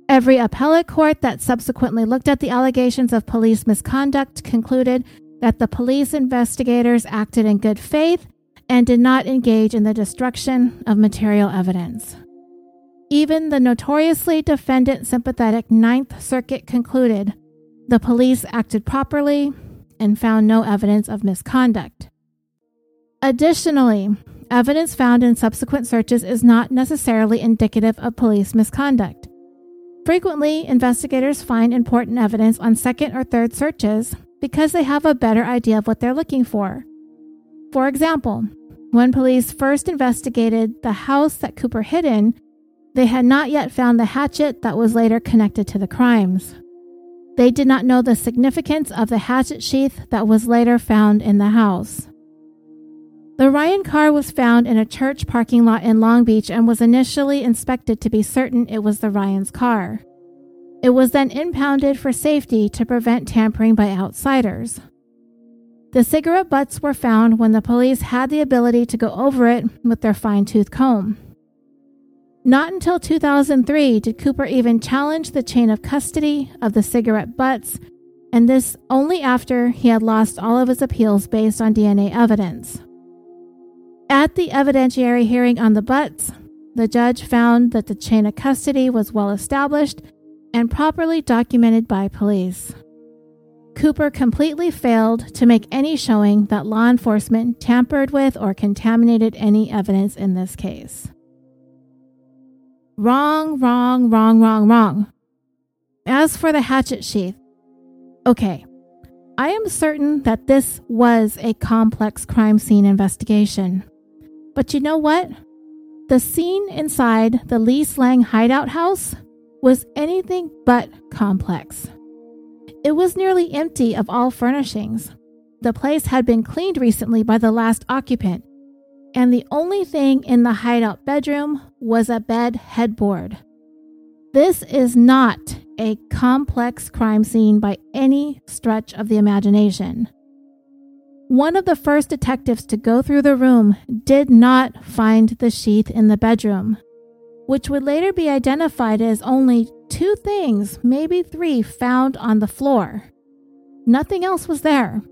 Every appellate court that subsequently looked at the allegations of police misconduct concluded that the police investigators acted in good faith and did not engage in the destruction of material evidence. Even the notoriously defendant sympathetic Ninth Circuit concluded the police acted properly and found no evidence of misconduct. Additionally, evidence found in subsequent searches is not necessarily indicative of police misconduct. Frequently, investigators find important evidence on second or third searches because they have a better idea of what they're looking for. For example, when police first investigated the house that Cooper hid in, they had not yet found the hatchet that was later connected to the crimes. They did not know the significance of the hatchet sheath that was later found in the house. The Ryan car was found in a church parking lot in Long Beach and was initially inspected to be certain it was the Ryan's car. It was then impounded for safety to prevent tampering by outsiders. The cigarette butts were found when the police had the ability to go over it with their fine tooth comb. Not until 2003 did Cooper even challenge the chain of custody of the cigarette butts, and this only after he had lost all of his appeals based on DNA evidence. At the evidentiary hearing on the butts, the judge found that the chain of custody was well established and properly documented by police. Cooper completely failed to make any showing that law enforcement tampered with or contaminated any evidence in this case. Wrong, wrong, wrong, wrong, wrong. As for the hatchet sheath, okay, I am certain that this was a complex crime scene investigation. But you know what? The scene inside the Lease Lang hideout house was anything but complex. It was nearly empty of all furnishings. The place had been cleaned recently by the last occupant, and the only thing in the hideout bedroom was a bed headboard. This is not a complex crime scene by any stretch of the imagination. One of the first detectives to go through the room did not find the sheath in the bedroom, which would later be identified as only two things, maybe three, found on the floor. Nothing else was there.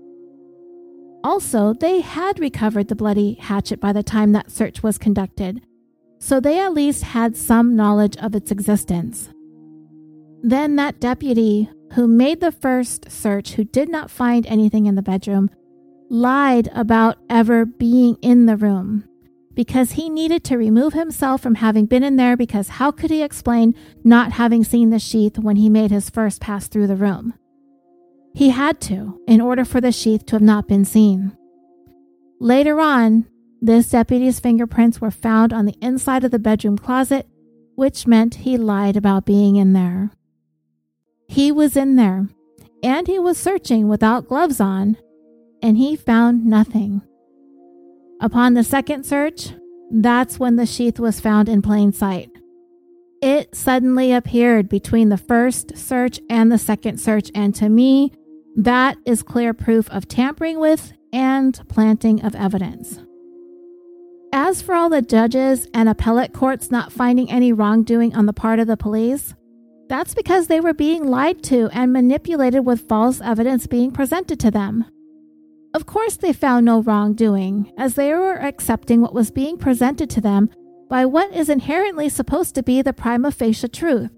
Also, they had recovered the bloody hatchet by the time that search was conducted, so they at least had some knowledge of its existence. Then that deputy who made the first search, who did not find anything in the bedroom, lied about ever being in the room because he needed to remove himself from having been in there because how could he explain not having seen the sheath when he made his first pass through the room? He had to, in order for the sheath to have not been seen. Later on, this deputy's fingerprints were found on the inside of the bedroom closet, which meant he lied about being in there. He was in there, and he was searching without gloves on, and he found nothing. Upon the second search, that's when the sheath was found in plain sight. It suddenly appeared between the first search and the second search, and to me, that is clear proof of tampering with and planting of evidence. As for all the judges and appellate courts not finding any wrongdoing on the part of the police, that's because they were being lied to and manipulated with false evidence being presented to them. Of course, they found no wrongdoing, as they were accepting what was being presented to them by what is inherently supposed to be the prima facie truth.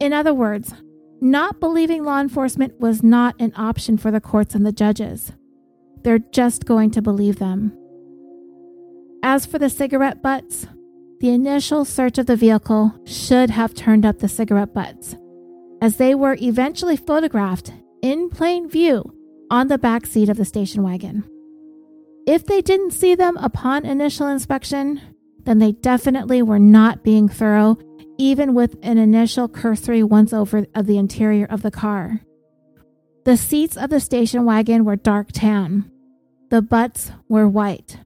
In other words, not believing law enforcement was not an option for the courts and the judges. They're just going to believe them. As for the cigarette butts, the initial search of the vehicle should have turned up the cigarette butts, as they were eventually photographed in plain view on the back seat of the station wagon. If they didn't see them upon initial inspection, then they definitely were not being thorough, even with an initial cursory once over of the interior of the car. The seats of the station wagon were dark tan. The butts were white.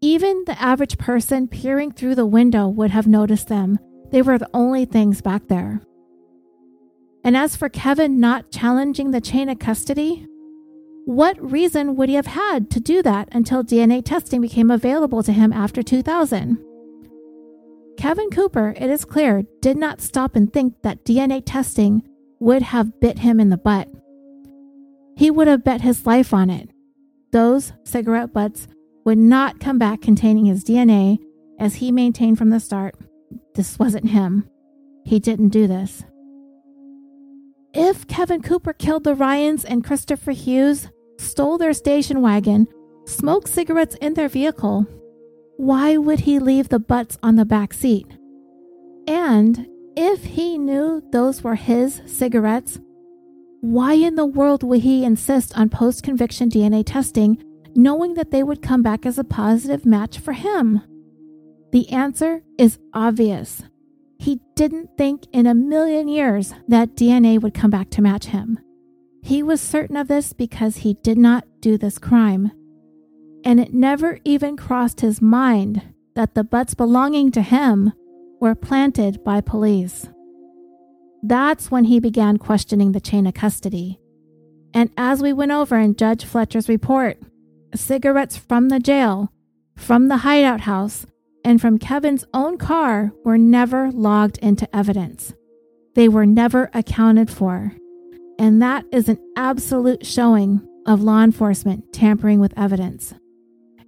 Even the average person peering through the window would have noticed them. They were the only things back there. And as for Kevin not challenging the chain of custody, what reason would he have had to do that until DNA testing became available to him after 2000? Kevin Cooper, it is clear, did not stop and think that DNA testing would have bit him in the butt. He would have bet his life on it. Those cigarette butts would not come back containing his DNA, as he maintained from the start this wasn't him. He didn't do this. If Kevin Cooper killed the Ryans and Christopher Hughes, stole their station wagon, smoked cigarettes in their vehicle, why would he leave the butts on the back seat? And if he knew those were his cigarettes, why in the world would he insist on post conviction DNA testing, knowing that they would come back as a positive match for him? The answer is obvious. He didn't think in a million years that DNA would come back to match him. He was certain of this because he did not do this crime. And it never even crossed his mind that the butts belonging to him were planted by police. That's when he began questioning the chain of custody. And as we went over in Judge Fletcher's report, cigarettes from the jail, from the hideout house, and from Kevin's own car were never logged into evidence. They were never accounted for. And that is an absolute showing of law enforcement tampering with evidence.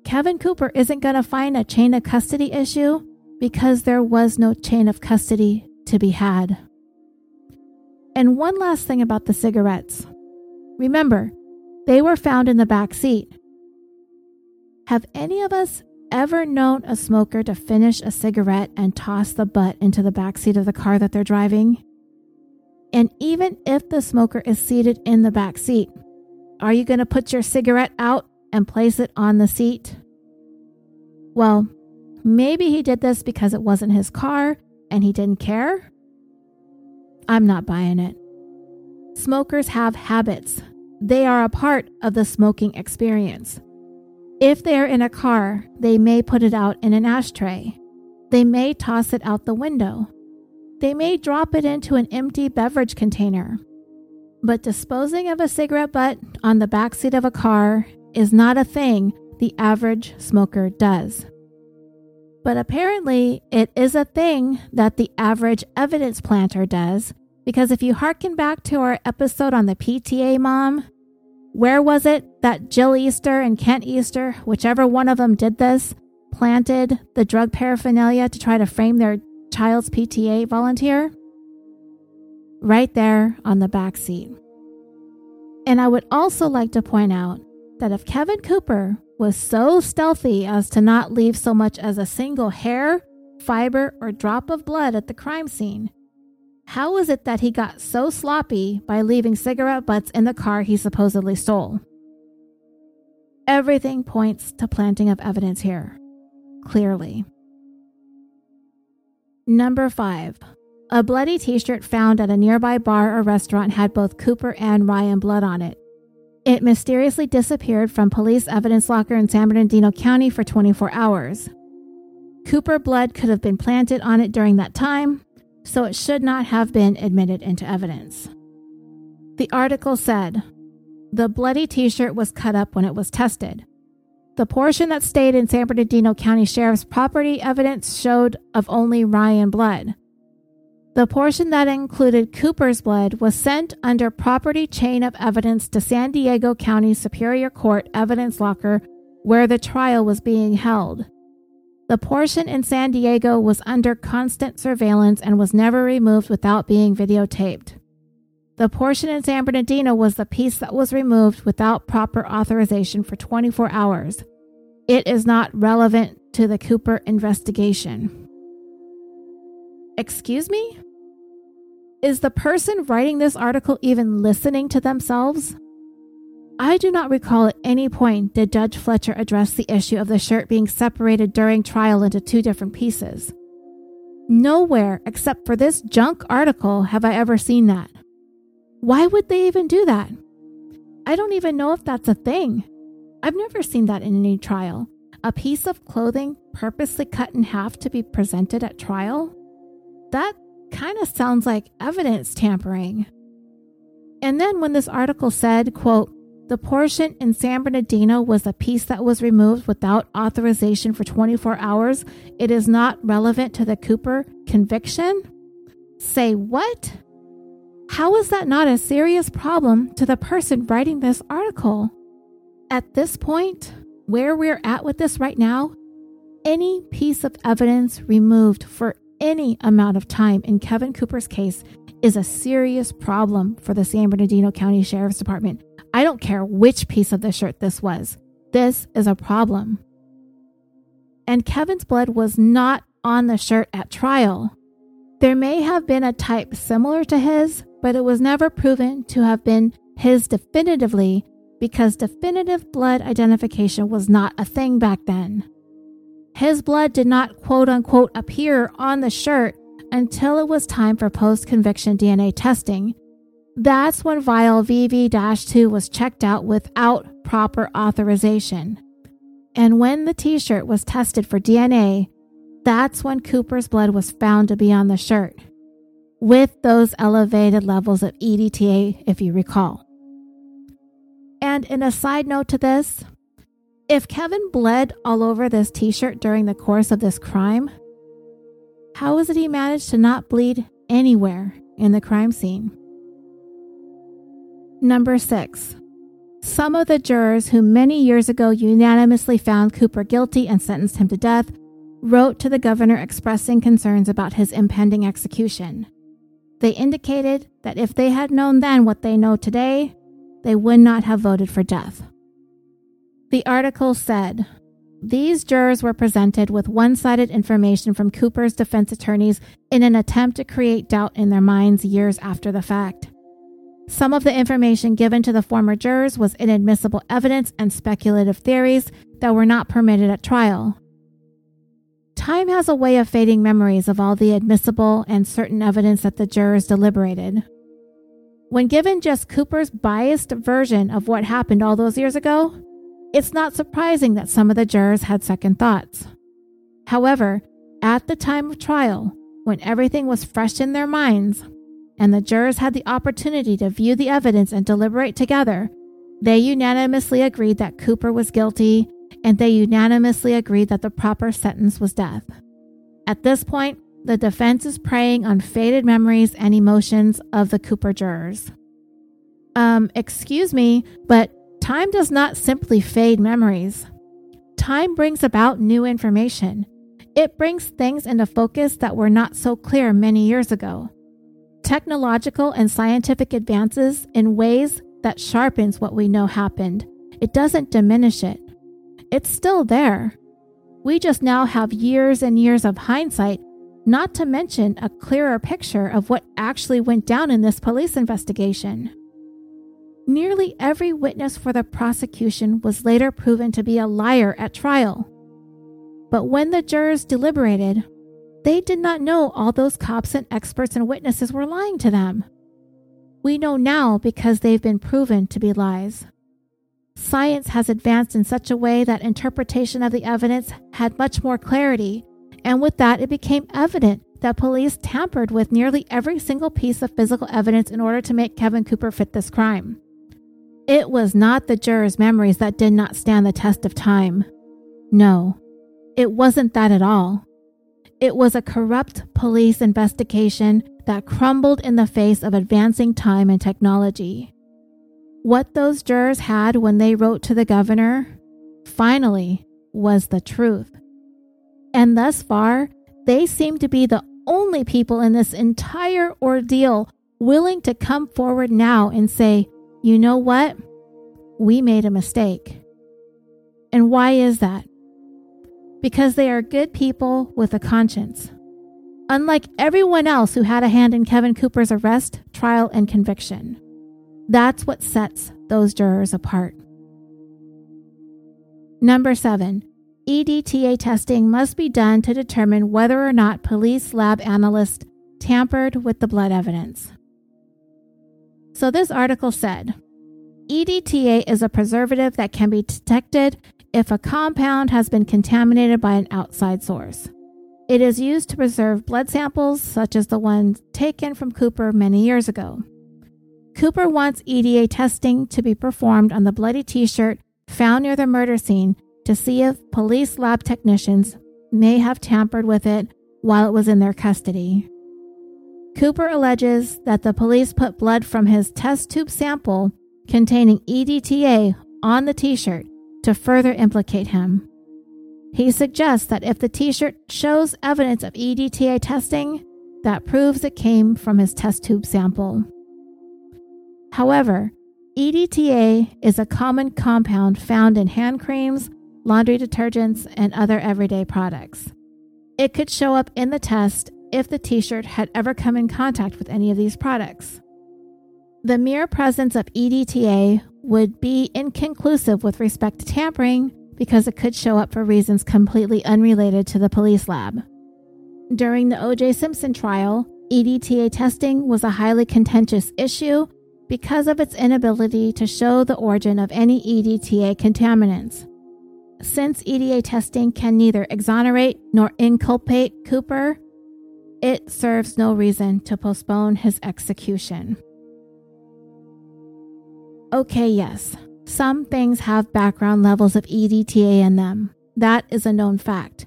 Kevin Cooper isn't going to find a chain of custody issue because there was no chain of custody to be had. And one last thing about the cigarettes. Remember, they were found in the back seat. Have any of us ever known a smoker to finish a cigarette and toss the butt into the back seat of the car that they're driving? And even if the smoker is seated in the back seat, are you going to put your cigarette out and place it on the seat? Well, maybe he did this because it wasn't his car and he didn't care. I'm not buying it. Smokers have habits, they are a part of the smoking experience. If they are in a car, they may put it out in an ashtray. They may toss it out the window. They may drop it into an empty beverage container. But disposing of a cigarette butt on the backseat of a car is not a thing the average smoker does. But apparently, it is a thing that the average evidence planter does, because if you harken back to our episode on the PTA mom, where was it that Jill Easter and Kent Easter, whichever one of them did this, planted the drug paraphernalia to try to frame their child's PTA volunteer? Right there on the back seat. And I would also like to point out that if Kevin Cooper was so stealthy as to not leave so much as a single hair, fiber, or drop of blood at the crime scene, how is it that he got so sloppy by leaving cigarette butts in the car he supposedly stole? Everything points to planting of evidence here, clearly. Number 5. A bloody t shirt found at a nearby bar or restaurant had both Cooper and Ryan blood on it. It mysteriously disappeared from police evidence locker in San Bernardino County for 24 hours. Cooper blood could have been planted on it during that time, so it should not have been admitted into evidence. The article said the bloody t shirt was cut up when it was tested. The portion that stayed in San Bernardino County Sheriff's property evidence showed of only Ryan blood. The portion that included Cooper's blood was sent under property chain of evidence to San Diego County Superior Court evidence locker where the trial was being held. The portion in San Diego was under constant surveillance and was never removed without being videotaped. The portion in San Bernardino was the piece that was removed without proper authorization for 24 hours. It is not relevant to the Cooper investigation. Excuse me? Is the person writing this article even listening to themselves? I do not recall at any point did Judge Fletcher address the issue of the shirt being separated during trial into two different pieces. Nowhere except for this junk article have I ever seen that. Why would they even do that? I don't even know if that's a thing. I've never seen that in any trial. A piece of clothing purposely cut in half to be presented at trial? That kind of sounds like evidence tampering. And then when this article said, quote, the portion in San Bernardino was a piece that was removed without authorization for 24 hours. It is not relevant to the Cooper conviction. Say what? How is that not a serious problem to the person writing this article? At this point, where we're at with this right now, any piece of evidence removed for any amount of time in Kevin Cooper's case is a serious problem for the San Bernardino County Sheriff's Department I don't care which piece of the shirt this was. This is a problem. And Kevin's blood was not on the shirt at trial. There may have been a type similar to his, but it was never proven to have been his definitively because definitive blood identification was not a thing back then. His blood did not quote unquote appear on the shirt until it was time for post conviction DNA testing, that's when vial VV 2 was checked out without proper authorization. And when the t shirt was tested for DNA, that's when Cooper's blood was found to be on the shirt, with those elevated levels of EDTA, if you recall. And in a side note to this, If Kevin bled all over this t shirt during the course of this crime, how is it he managed to not bleed anywhere in the crime scene? Number six, some of the jurors who many years ago unanimously found Cooper guilty and sentenced him to death wrote to the governor expressing concerns about his impending execution. They indicated that if they had known then what they know today, they would not have voted for death. The article said these jurors were presented with one sided information from Cooper's defense attorneys in an attempt to create doubt in their minds years after the fact. Some of the information given to the former jurors was inadmissible evidence and speculative theories that were not permitted at trial. Time has a way of fading memories of all the admissible and certain evidence that the jurors deliberated. When given just Cooper's biased version of what happened all those years ago, it's not surprising that some of the jurors had second thoughts. However, at the time of trial, when everything was fresh in their minds, and the jurors had the opportunity to view the evidence and deliberate together, they unanimously agreed that Cooper was guilty and they unanimously agreed that the proper sentence was death. At this point, the defense is preying on faded memories and emotions of the Cooper jurors. Um, excuse me, but time does not simply fade memories. Time brings about new information. It brings things into focus that were not so clear many years ago technological and scientific advances in ways that sharpens what we know happened. It doesn't diminish it. It's still there. We just now have years and years of hindsight, not to mention a clearer picture of what actually went down in this police investigation. Nearly every witness for the prosecution was later proven to be a liar at trial. But when the jurors deliberated, they did not know all those cops and experts and witnesses were lying to them. We know now because they've been proven to be lies. Science has advanced in such a way that interpretation of the evidence had much more clarity, and with that, it became evident that police tampered with nearly every single piece of physical evidence in order to make Kevin Cooper fit this crime. It was not the jurors' memories that did not stand the test of time. No, it wasn't that at all. It was a corrupt police investigation that crumbled in the face of advancing time and technology. What those jurors had when they wrote to the governor, finally, was the truth. And thus far, they seem to be the only people in this entire ordeal willing to come forward now and say, you know what? We made a mistake. And why is that? Because they are good people with a conscience. Unlike everyone else who had a hand in Kevin Cooper's arrest, trial, and conviction. That's what sets those jurors apart. Number seven, EDTA testing must be done to determine whether or not police lab analysts tampered with the blood evidence. So, this article said EDTA is a preservative that can be detected if a compound has been contaminated by an outside source. It is used to preserve blood samples, such as the ones taken from Cooper many years ago. Cooper wants EDTA testing to be performed on the bloody t shirt found near the murder scene to see if police lab technicians may have tampered with it while it was in their custody. Cooper alleges that the police put blood from his test tube sample containing EDTA on the t shirt to further implicate him. He suggests that if the t shirt shows evidence of EDTA testing, that proves it came from his test tube sample. However, EDTA is a common compound found in hand creams, laundry detergents, and other everyday products. It could show up in the test if the t shirt had ever come in contact with any of these products. The mere presence of EDTA would be inconclusive with respect to tampering because it could show up for reasons completely unrelated to the police lab. During the O.J. Simpson trial, EDTA testing was a highly contentious issue because of its inability to show the origin of any EDTA contaminants. Since EDTA testing can neither exonerate nor inculpate Cooper, it serves no reason to postpone his execution. Okay, yes, Some things have background levels of EDTA in them. That is a known fact.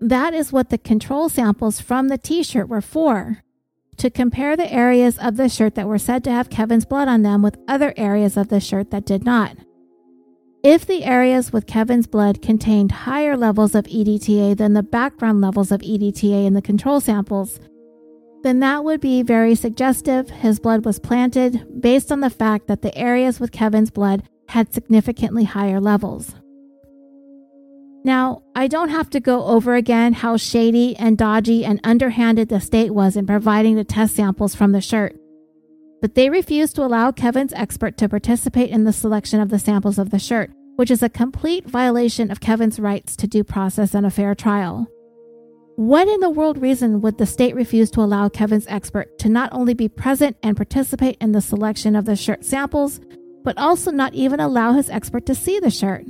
That is what the control samples from the t shirt were for to compare the areas of the shirt that were said to have Kevin's blood on them with other areas of the shirt that did not. If the areas with Kevin's blood contained higher levels of EDTA than the background levels of EDTA in the control samples, then that would be very suggestive his blood was planted based on the fact that the areas with Kevin's blood had significantly higher levels. Now, I don't have to go over again how shady and dodgy and underhanded the state was in providing the test samples from the shirt but they refused to allow Kevin's expert to participate in the selection of the samples of the shirt, which is a complete violation of Kevin's rights to due process and a fair trial. What in the world reason would the state refuse to allow Kevin's expert to not only be present and participate in the selection of the shirt samples, but also not even allow his expert to see the shirt?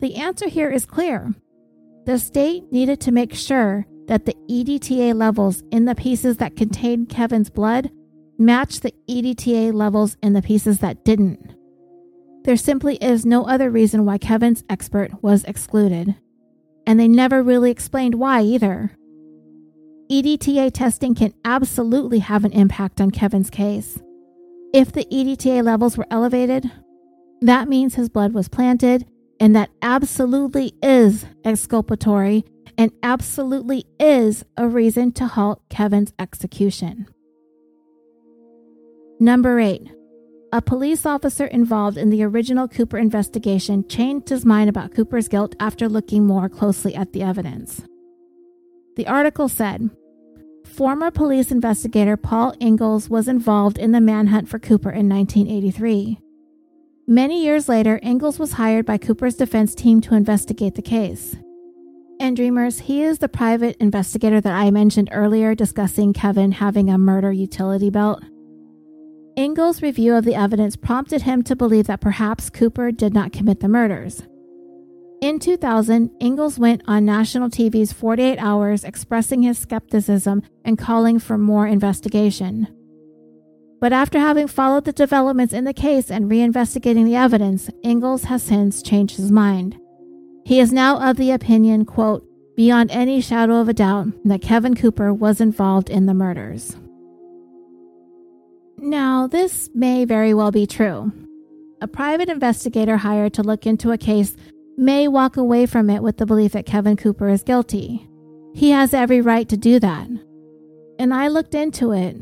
The answer here is clear. The state needed to make sure that the EDTA levels in the pieces that contained Kevin's blood matched the EDTA levels in the pieces that didn't. There simply is no other reason why Kevin's expert was excluded, and they never really explained why either. EDTA testing can absolutely have an impact on Kevin's case. If the EDTA levels were elevated, that means his blood was planted, and that absolutely is exculpatory and absolutely is a reason to halt Kevin's execution. Number 8. A police officer involved in the original Cooper investigation changed his mind about Cooper's guilt after looking more closely at the evidence. The article said Former police investigator Paul Ingalls was involved in the manhunt for Cooper in 1983. Many years later, Ingalls was hired by Cooper's defense team to investigate the case. And Dreamers, he is the private investigator that I mentioned earlier discussing Kevin having a murder utility belt. Ingalls' review of the evidence prompted him to believe that perhaps Cooper did not commit the murders. In 2000, Ingalls went on national TV's 48 Hours expressing his skepticism and calling for more investigation. But after having followed the developments in the case and reinvestigating the evidence, Ingalls has since changed his mind. He is now of the opinion, quote, beyond any shadow of a doubt, that Kevin Cooper was involved in the murders. Now, this may very well be true. A private investigator hired to look into a case may walk away from it with the belief that Kevin Cooper is guilty. He has every right to do that. And I looked into it,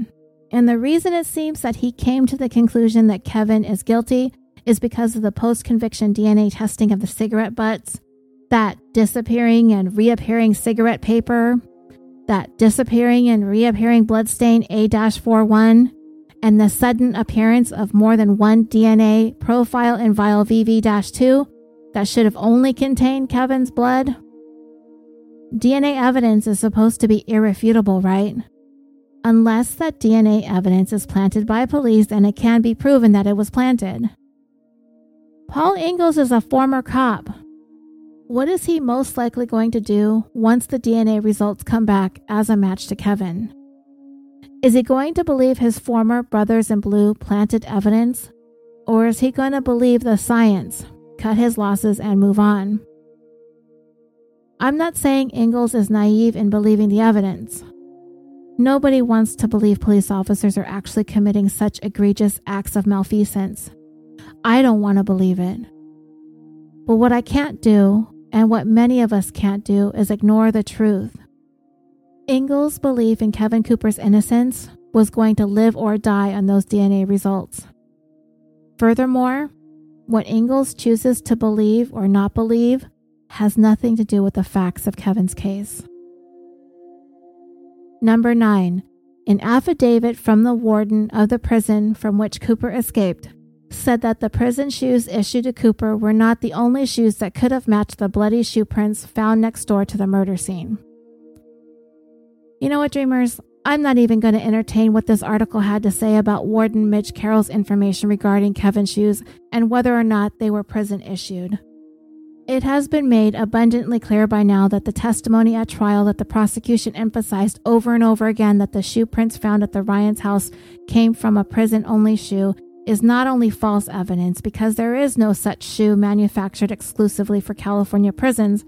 and the reason it seems that he came to the conclusion that Kevin is guilty is because of the post conviction DNA testing of the cigarette butts, that disappearing and reappearing cigarette paper, that disappearing and reappearing bloodstain A 41, and the sudden appearance of more than one DNA profile in vial VV 2 that should have only contained Kevin's blood? DNA evidence is supposed to be irrefutable, right? Unless that DNA evidence is planted by police and it can be proven that it was planted. Paul Ingalls is a former cop. What is he most likely going to do once the DNA results come back as a match to Kevin? Is he going to believe his former brothers in blue planted evidence? Or is he going to believe the science, cut his losses, and move on? I'm not saying Ingalls is naive in believing the evidence. Nobody wants to believe police officers are actually committing such egregious acts of malfeasance. I don't want to believe it. But what I can't do, and what many of us can't do, is ignore the truth. Ingalls' belief in Kevin Cooper's innocence was going to live or die on those DNA results. Furthermore, what Ingalls chooses to believe or not believe has nothing to do with the facts of Kevin's case. Number 9. An affidavit from the warden of the prison from which Cooper escaped said that the prison shoes issued to Cooper were not the only shoes that could have matched the bloody shoe prints found next door to the murder scene. You know what, dreamers? I'm not even going to entertain what this article had to say about Warden Mitch Carroll's information regarding Kevin's shoes and whether or not they were prison issued. It has been made abundantly clear by now that the testimony at trial that the prosecution emphasized over and over again that the shoe prints found at the Ryan's house came from a prison only shoe is not only false evidence because there is no such shoe manufactured exclusively for California prisons,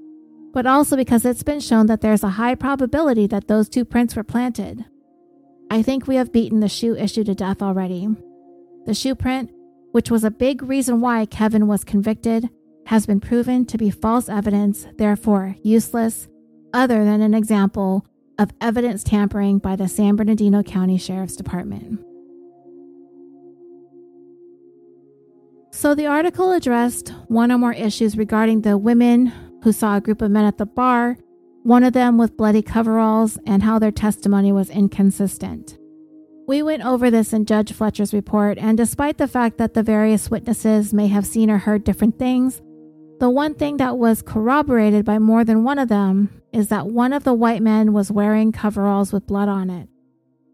but also because it's been shown that there's a high probability that those two prints were planted. I think we have beaten the shoe issue to death already. The shoe print, which was a big reason why Kevin was convicted, has been proven to be false evidence, therefore useless, other than an example of evidence tampering by the San Bernardino County Sheriff's Department. So the article addressed one or more issues regarding the women who saw a group of men at the bar, one of them with bloody coveralls, and how their testimony was inconsistent. We went over this in Judge Fletcher's report, and despite the fact that the various witnesses may have seen or heard different things, the one thing that was corroborated by more than one of them is that one of the white men was wearing coveralls with blood on it.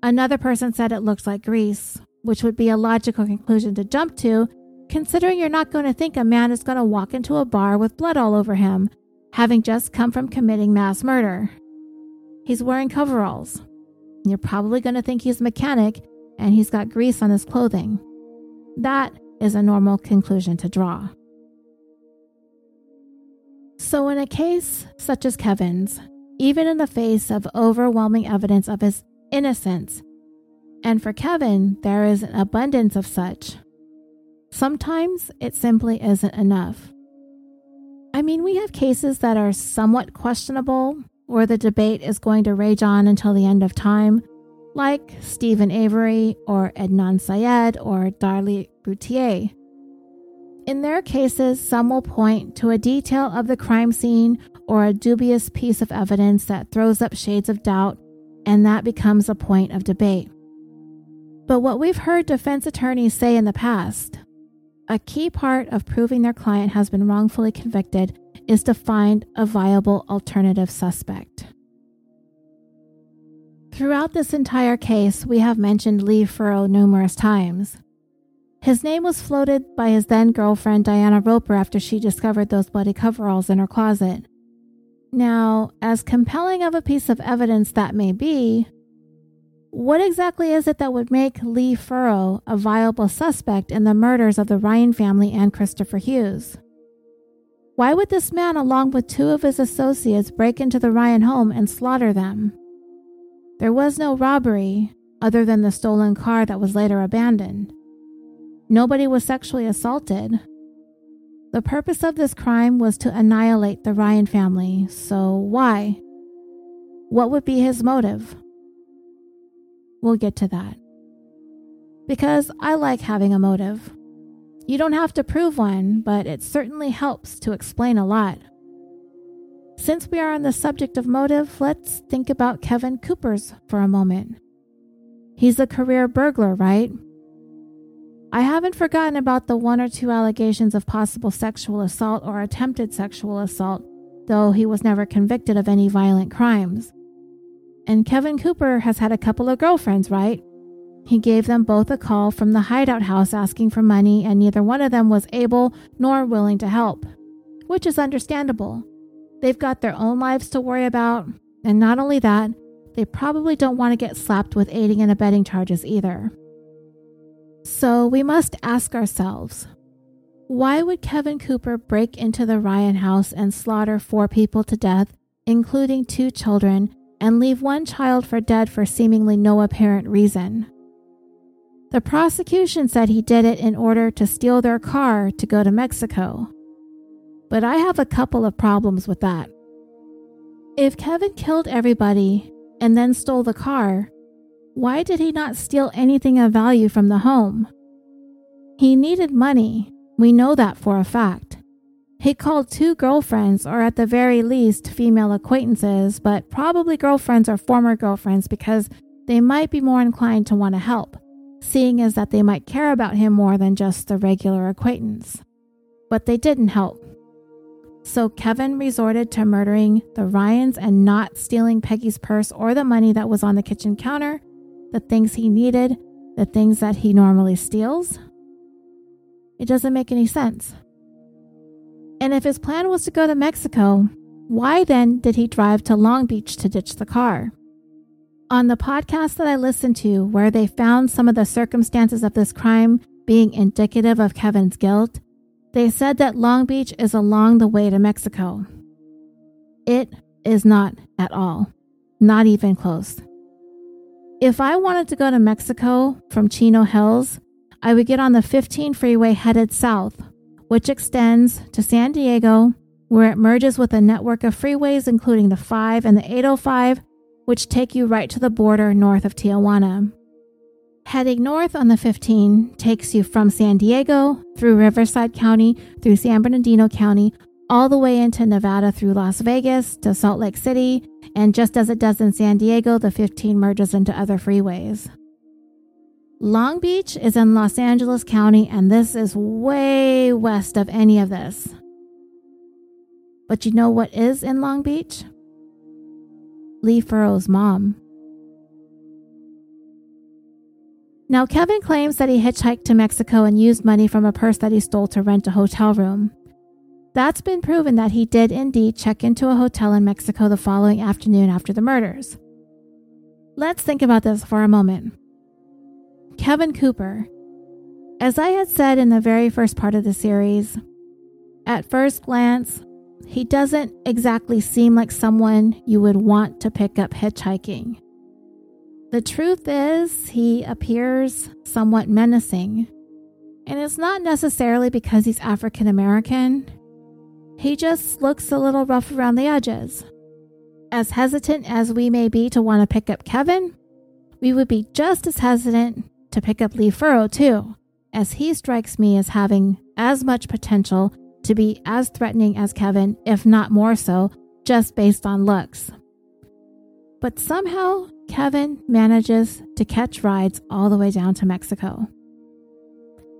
Another person said it looked like grease, which would be a logical conclusion to jump to, considering you're not going to think a man is going to walk into a bar with blood all over him, having just come from committing mass murder. He's wearing coveralls. You're probably going to think he's a mechanic and he's got grease on his clothing. That is a normal conclusion to draw. So, in a case such as Kevin's, even in the face of overwhelming evidence of his innocence, and for Kevin, there is an abundance of such, sometimes it simply isn't enough. I mean, we have cases that are somewhat questionable, or the debate is going to rage on until the end of time, like Steven Avery or Adnan Syed or Darlie Routier. In their cases, some will point to a detail of the crime scene or a dubious piece of evidence that throws up shades of doubt, and that becomes a point of debate. But what we've heard defense attorneys say in the past, a key part of proving their client has been wrongfully convicted is to find a viable alternative suspect. Throughout this entire case, we have mentioned Lee Furrow numerous times. His name was floated by his then girlfriend Diana Roper after she discovered those bloody coveralls in her closet. Now, as compelling of a piece of evidence that may be, what exactly is it that would make Lee Furrow a viable suspect in the murders of the Ryan family and Christopher Hughes? Why would this man, along with two of his associates, break into the Ryan home and slaughter them? There was no robbery other than the stolen car that was later abandoned. Nobody was sexually assaulted. The purpose of this crime was to annihilate the Ryan family, so why? What would be his motive? We'll get to that. Because I like having a motive. You don't have to prove one, but it certainly helps to explain a lot. Since we are on the subject of motive, let's think about Kevin Cooper's for a moment. He's a career burglar, right? I haven't forgotten about the one or two allegations of possible sexual assault or attempted sexual assault, though he was never convicted of any violent crimes. And Kevin Cooper has had a couple of girlfriends, right? He gave them both a call from the hideout house asking for money, and neither one of them was able nor willing to help, which is understandable. They've got their own lives to worry about, and not only that, they probably don't want to get slapped with aiding and abetting charges either. So we must ask ourselves why would Kevin Cooper break into the Ryan house and slaughter four people to death, including two children, and leave one child for dead for seemingly no apparent reason? The prosecution said he did it in order to steal their car to go to Mexico. But I have a couple of problems with that. If Kevin killed everybody and then stole the car, why did he not steal anything of value from the home? He needed money. We know that for a fact. He called two girlfriends, or at the very least, female acquaintances, but probably girlfriends or former girlfriends because they might be more inclined to want to help, seeing as that they might care about him more than just the regular acquaintance. But they didn't help. So Kevin resorted to murdering the Ryans and not stealing Peggy's purse or the money that was on the kitchen counter the things he needed, the things that he normally steals? It doesn't make any sense. And if his plan was to go to Mexico, why then did he drive to Long Beach to ditch the car? On the podcast that I listened to, where they found some of the circumstances of this crime being indicative of Kevin's guilt, they said that Long Beach is along the way to Mexico. It is not at all, not even close. If I wanted to go to Mexico from Chino Hills, I would get on the 15 freeway headed south, which extends to San Diego, where it merges with a network of freeways, including the 5 and the 805, which take you right to the border north of Tijuana. Heading north on the 15 takes you from San Diego through Riverside County, through San Bernardino County, all the way into Nevada through Las Vegas to Salt Lake City, and just as it does in San Diego, the 15 merges into other freeways. Long Beach is in Los Angeles County, and this is way west of any of this. But you know what is in Long Beach? Lee Furrow's mom. Now, Kevin claims that he hitchhiked to Mexico and used money from a purse that he stole to rent a hotel room. That's been proven that he did indeed check into a hotel in Mexico the following afternoon after the murders. Let's think about this for a moment. Kevin Cooper. As I had said in the very first part of the series, at first glance, he doesn't exactly seem like someone you would want to pick up hitchhiking. The truth is, he appears somewhat menacing. And it's not necessarily because he's African American. He just looks a little rough around the edges. As hesitant as we may be to want to pick up Kevin, we would be just as hesitant to pick up Lee Furrow too, as he strikes me as having as much potential to be as threatening as Kevin, if not more so, just based on looks. But somehow, Kevin manages to catch rides all the way down to Mexico.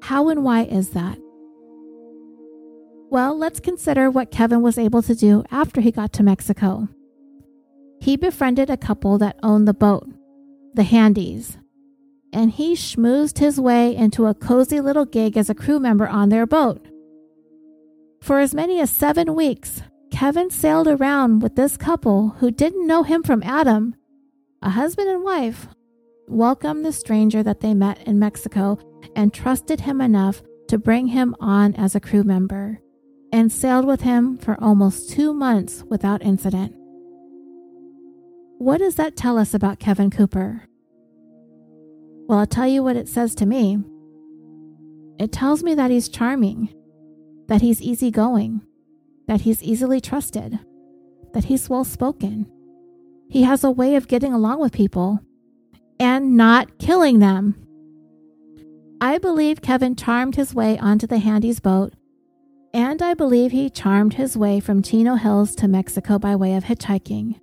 How and why is that? Well, let's consider what Kevin was able to do after he got to Mexico. He befriended a couple that owned the boat, the Handies, and he schmoozed his way into a cozy little gig as a crew member on their boat. For as many as seven weeks, Kevin sailed around with this couple who didn't know him from Adam a husband and wife welcomed the stranger that they met in Mexico and trusted him enough to bring him on as a crew member and sailed with him for almost two months without incident. What does that tell us about Kevin Cooper? Well, I'll tell you what it says to me. It tells me that he's charming, that he's easygoing, that he's easily trusted, that he's well spoken he has a way of getting along with people and not killing them. I believe Kevin charmed his way onto the Handy's boat, and I believe he charmed his way from Chino Hills to Mexico by way of hitchhiking.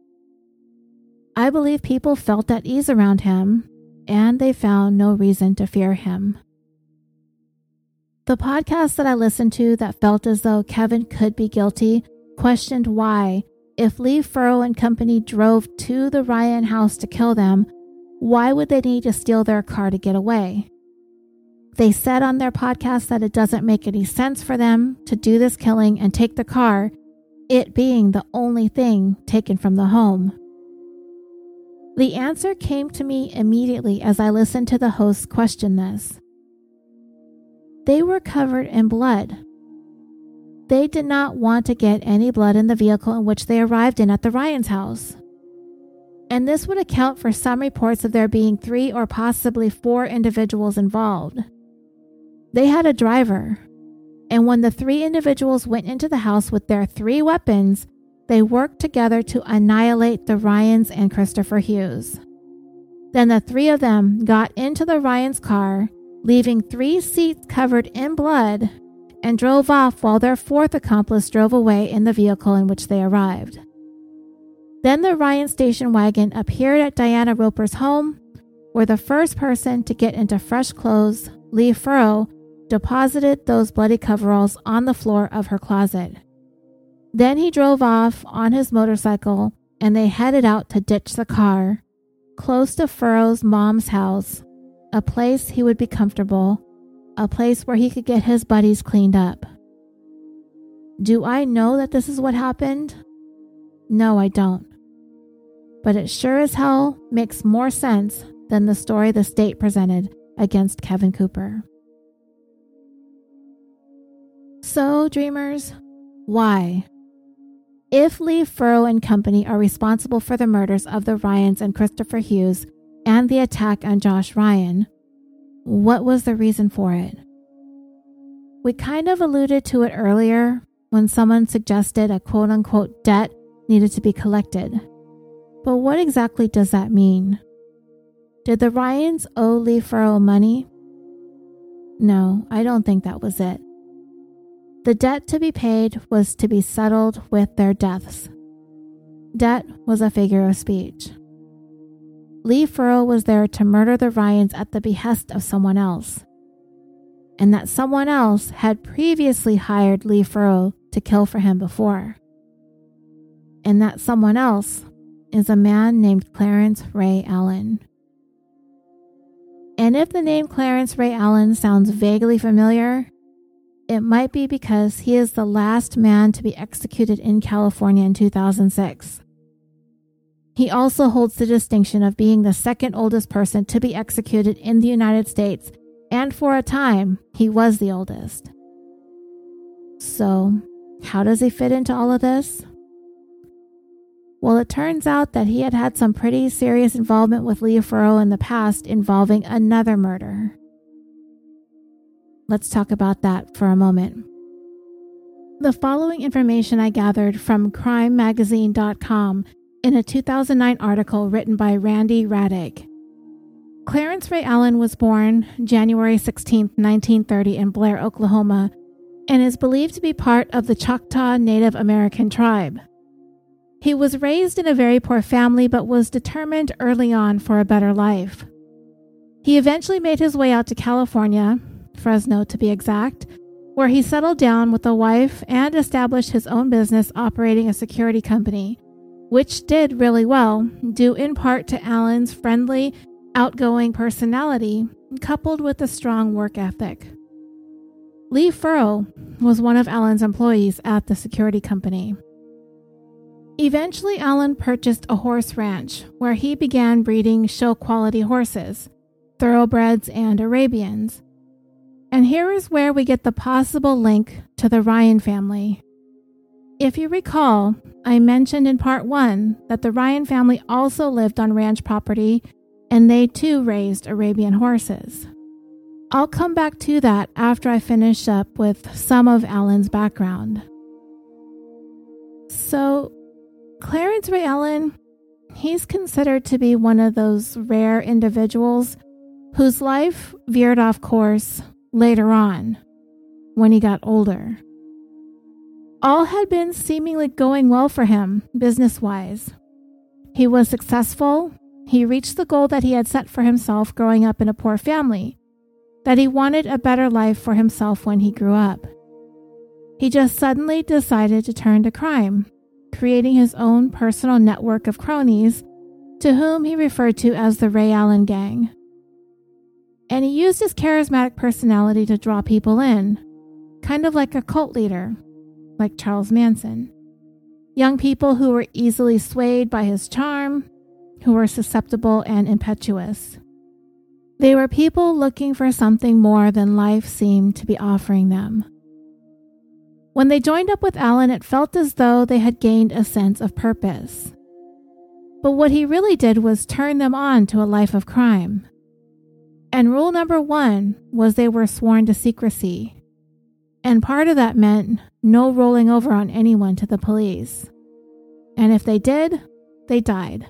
I believe people felt at ease around him, and they found no reason to fear him. The podcast that I listened to that felt as though Kevin could be guilty questioned why if Lee Furrow and company drove to the Ryan house to kill them, why would they need to steal their car to get away? They said on their podcast that it doesn't make any sense for them to do this killing and take the car, it being the only thing taken from the home. The answer came to me immediately as I listened to the host question this. They were covered in blood. They did not want to get any blood in the vehicle in which they arrived in at the Ryans' house. And this would account for some reports of there being three or possibly four individuals involved. They had a driver, and when the three individuals went into the house with their three weapons, they worked together to annihilate the Ryans and Christopher Hughes. Then the three of them got into the Ryans' car, leaving three seats covered in blood and drove off while their fourth accomplice drove away in the vehicle in which they arrived. Then the Ryan station wagon appeared at Diana Roper's home, where the first person to get into fresh clothes, Lee Furrow, deposited those bloody coveralls on the floor of her closet. Then he drove off on his motorcycle and they headed out to ditch the car, close to Furrow's mom's house, a place he would be comfortable a place where he could get his buddies cleaned up. Do I know that this is what happened? No, I don't. But it sure as hell makes more sense than the story the state presented against Kevin Cooper. So, dreamers, why? If Lee Furrow and company are responsible for the murders of the Ryans and Christopher Hughes and the attack on Josh Ryan, what was the reason for it? We kind of alluded to it earlier when someone suggested a quote unquote debt needed to be collected. But what exactly does that mean? Did the Ryans owe Lee Furrow money? No, I don't think that was it. The debt to be paid was to be settled with their deaths. Debt was a figure of speech. Lee Furrow was there to murder the Ryans at the behest of someone else, and that someone else had previously hired Lee Furrow to kill for him before. And that someone else is a man named Clarence Ray Allen. And if the name Clarence Ray Allen sounds vaguely familiar, it might be because he is the last man to be executed in California in 2006. He also holds the distinction of being the second oldest person to be executed in the United States, and for a time, he was the oldest. So, how does he fit into all of this? Well, it turns out that he had had some pretty serious involvement with Lee Furrow in the past involving another murder. Let's talk about that for a moment. The following information I gathered from crimemagazine.com in a 2009 article written by Randy Radic. Clarence Ray Allen was born January 16, 1930, in Blair, Oklahoma, and is believed to be part of the Choctaw Native American tribe. He was raised in a very poor family but was determined early on for a better life. He eventually made his way out to California, Fresno to be exact, where he settled down with a wife and established his own business operating a security company, which did really well, due in part to Allen's friendly, outgoing personality coupled with a strong work ethic. Lee Furrow was one of Allen's employees at the security company. Eventually, Allen purchased a horse ranch where he began breeding show quality horses, thoroughbreds, and Arabians. And here is where we get the possible link to the Ryan family. If you recall, I mentioned in part one that the Ryan family also lived on ranch property and they too raised Arabian horses. I'll come back to that after I finish up with some of Allen's background. So, Clarence Ray Allen, he's considered to be one of those rare individuals whose life veered off course later on, when he got older. All had been seemingly going well for him, business wise. He was successful. He reached the goal that he had set for himself growing up in a poor family, that he wanted a better life for himself when he grew up. He just suddenly decided to turn to crime, creating his own personal network of cronies, to whom he referred to as the Ray Allen Gang and he used his charismatic personality to draw people in, kind of like a cult leader, like Charles Manson. Young people who were easily swayed by his charm, who were susceptible and impetuous. They were people looking for something more than life seemed to be offering them. When they joined up with Allen, it felt as though they had gained a sense of purpose. But what he really did was turn them on to a life of crime. And rule number one was they were sworn to secrecy. And part of that meant no rolling over on anyone to the police. And if they did, they died.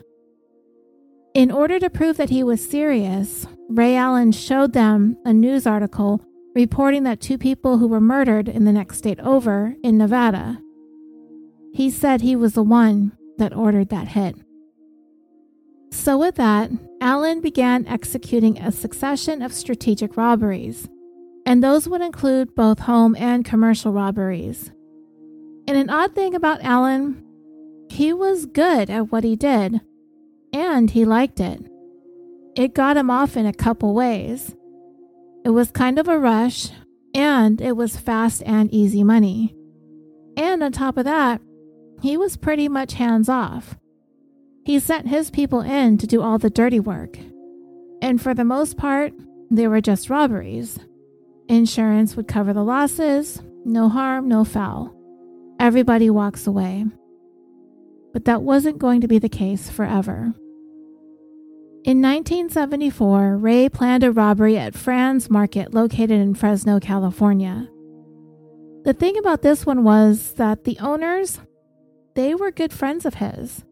In order to prove that he was serious, Ray Allen showed them a news article reporting that two people who were murdered in the next state over in Nevada. He said he was the one that ordered that hit. So, with that, Allen began executing a succession of strategic robberies, and those would include both home and commercial robberies. And an odd thing about Allen, he was good at what he did, and he liked it. It got him off in a couple ways. It was kind of a rush, and it was fast and easy money. And on top of that, he was pretty much hands off. He sent his people in to do all the dirty work. And for the most part, they were just robberies. Insurance would cover the losses, no harm, no foul. Everybody walks away. But that wasn't going to be the case forever. In 1974, Ray planned a robbery at Fran's Market located in Fresno, California. The thing about this one was that the owners, they were good friends of his.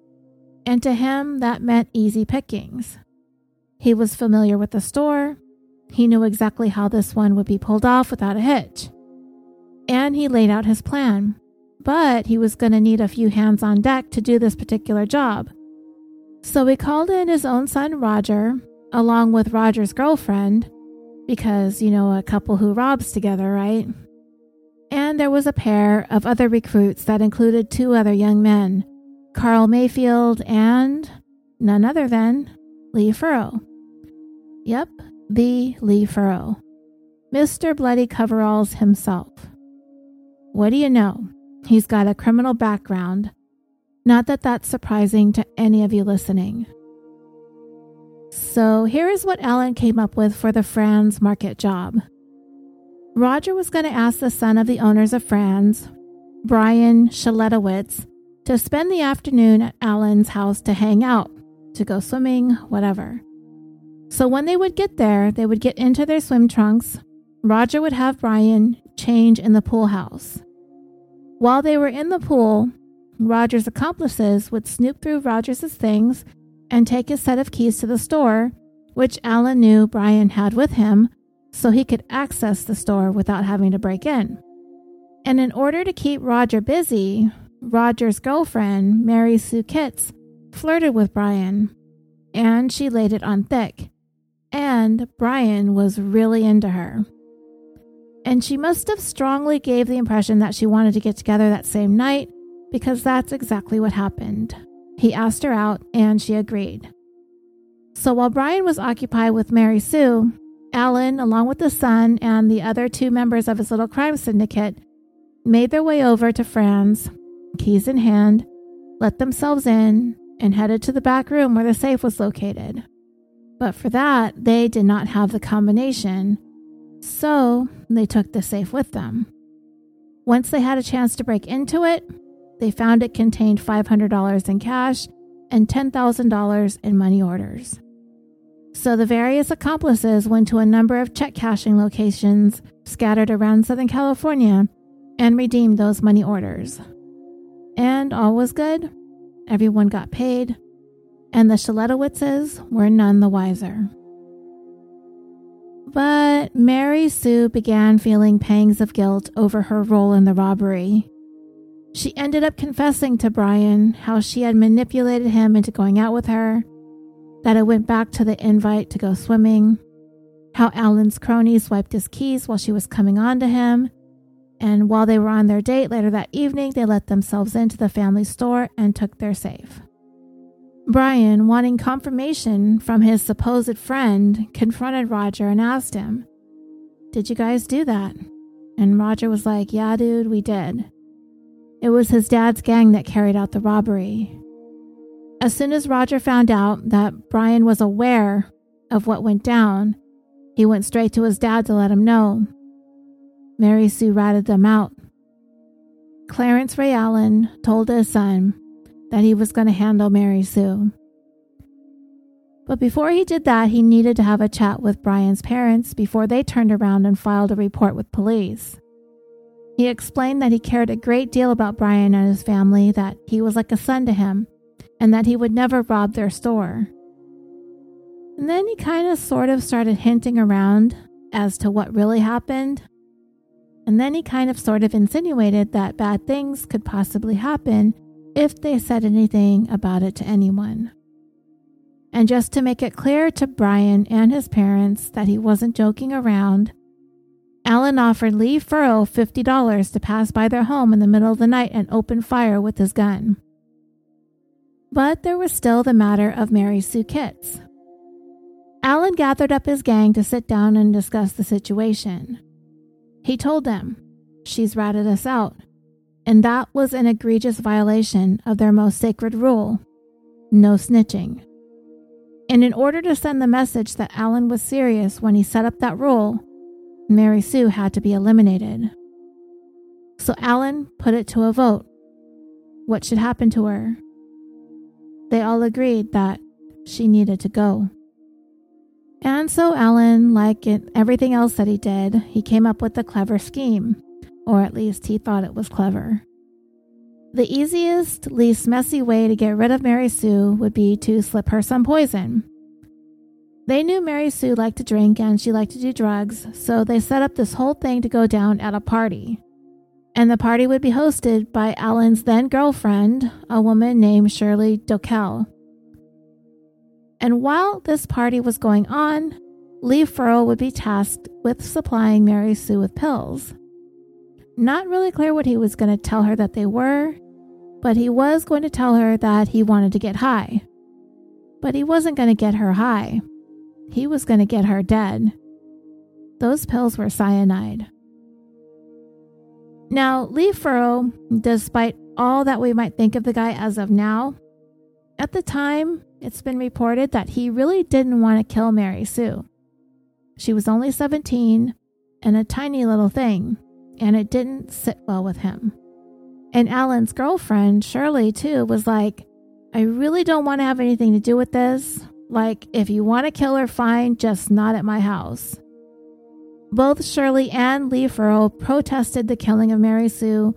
And to him, that meant easy pickings. He was familiar with the store. He knew exactly how this one would be pulled off without a hitch. And he laid out his plan. But he was going to need a few hands on deck to do this particular job. So he called in his own son, Roger, along with Roger's girlfriend, because, you know, a couple who robs together, right? And there was a pair of other recruits that included two other young men, Carl Mayfield and none other than Lee Furrow. Yep, the Lee Furrow. Mr. Bloody Coveralls himself. What do you know? He's got a criminal background. Not that that's surprising to any of you listening. So here is what Allen came up with for the Fran's Market job. Roger was going to ask the son of the owners of Fran's, Brian Schletewitz, to spend the afternoon at Allen's house to hang out, to go swimming, whatever. So when they would get there, they would get into their swim trunks. Roger would have Brian change in the pool house. While they were in the pool, Roger's accomplices would snoop through Roger's things and take his set of keys to the store, which Allen knew Brian had with him, so he could access the store without having to break in. And in order to keep Roger busy, Roger's girlfriend, Mary Sue Kitts, flirted with Brian, and she laid it on thick. And Brian was really into her. And she must have strongly gave the impression that she wanted to get together that same night, because that's exactly what happened. He asked her out, and she agreed. So while Brian was occupied with Mary Sue, Allen, along with the son and the other two members of his little crime syndicate, made their way over to Fran's, keys in hand, let themselves in, and headed to the back room where the safe was located. But for that, they did not have the combination, so they took the safe with them. Once they had a chance to break into it, they found it contained $500 in cash and $10,000 in money orders. So the various accomplices went to a number of check cashing locations scattered around Southern California and redeemed those money orders. And all was good. Everyone got paid, and the Schletewitzes were none the wiser. But Mary Sue began feeling pangs of guilt over her role in the robbery. She ended up confessing to Brian how she had manipulated him into going out with her that it went back to the invite to go swimming, how Allen's cronies swiped his keys while she was coming on to him, and while they were on their date later that evening, they let themselves into the family store and took their safe. Brian, wanting confirmation from his supposed friend, confronted Roger and asked him, Did you guys do that? And Roger was like, Yeah, dude, we did. It was his dad's gang that carried out the robbery. As soon as Roger found out that Brian was aware of what went down, he went straight to his dad to let him know. Mary Sue ratted them out. Clarence Ray Allen told his son that he was going to handle Mary Sue. But before he did that, he needed to have a chat with Brian's parents before they turned around and filed a report with police. He explained that he cared a great deal about Brian and his family, that he was like a son to him, and that he would never rob their store. And then he kind of sort of started hinting around as to what really happened. And then he kind of sort of insinuated that bad things could possibly happen if they said anything about it to anyone. And just to make it clear to Brian and his parents that he wasn't joking around, Allen offered Lee Furrow $50 to pass by their home in the middle of the night and open fire with his gun. But there was still the matter of Mary Sue Kitts. Allen gathered up his gang to sit down and discuss the situation. He told them, She's ratted us out, and that was an egregious violation of their most sacred rule no snitching. And in order to send the message that Allen was serious when he set up that rule, Mary Sue had to be eliminated. So Allen put it to a vote. What should happen to her? They all agreed that she needed to go. And so Allen, like everything else that he did, he came up with a clever scheme, or at least he thought it was clever. The easiest, least messy way to get rid of Mary Sue would be to slip her some poison. They knew Mary Sue liked to drink and she liked to do drugs, so they set up this whole thing to go down at a party. And the party would be hosted by Allen's then girlfriend, a woman named Shirley Dockell. And while this party was going on, Lee Furrow would be tasked with supplying Mary Sue with pills. Not really clear what he was going to tell her that they were, but he was going to tell her that he wanted to get high. But he wasn't going to get her high. He was going to get her dead. Those pills were cyanide. Now, Lee Furrow, despite all that we might think of the guy as of now, at the time, it's been reported that he really didn't want to kill Mary Sue. She was only 17 and a tiny little thing, and it didn't sit well with him. And Allen's girlfriend, Shirley, too, was like, I really don't want to have anything to do with this. Like, if you want to kill her, fine, just not at my house. Both Shirley and Lee Furrow protested the killing of Mary Sue,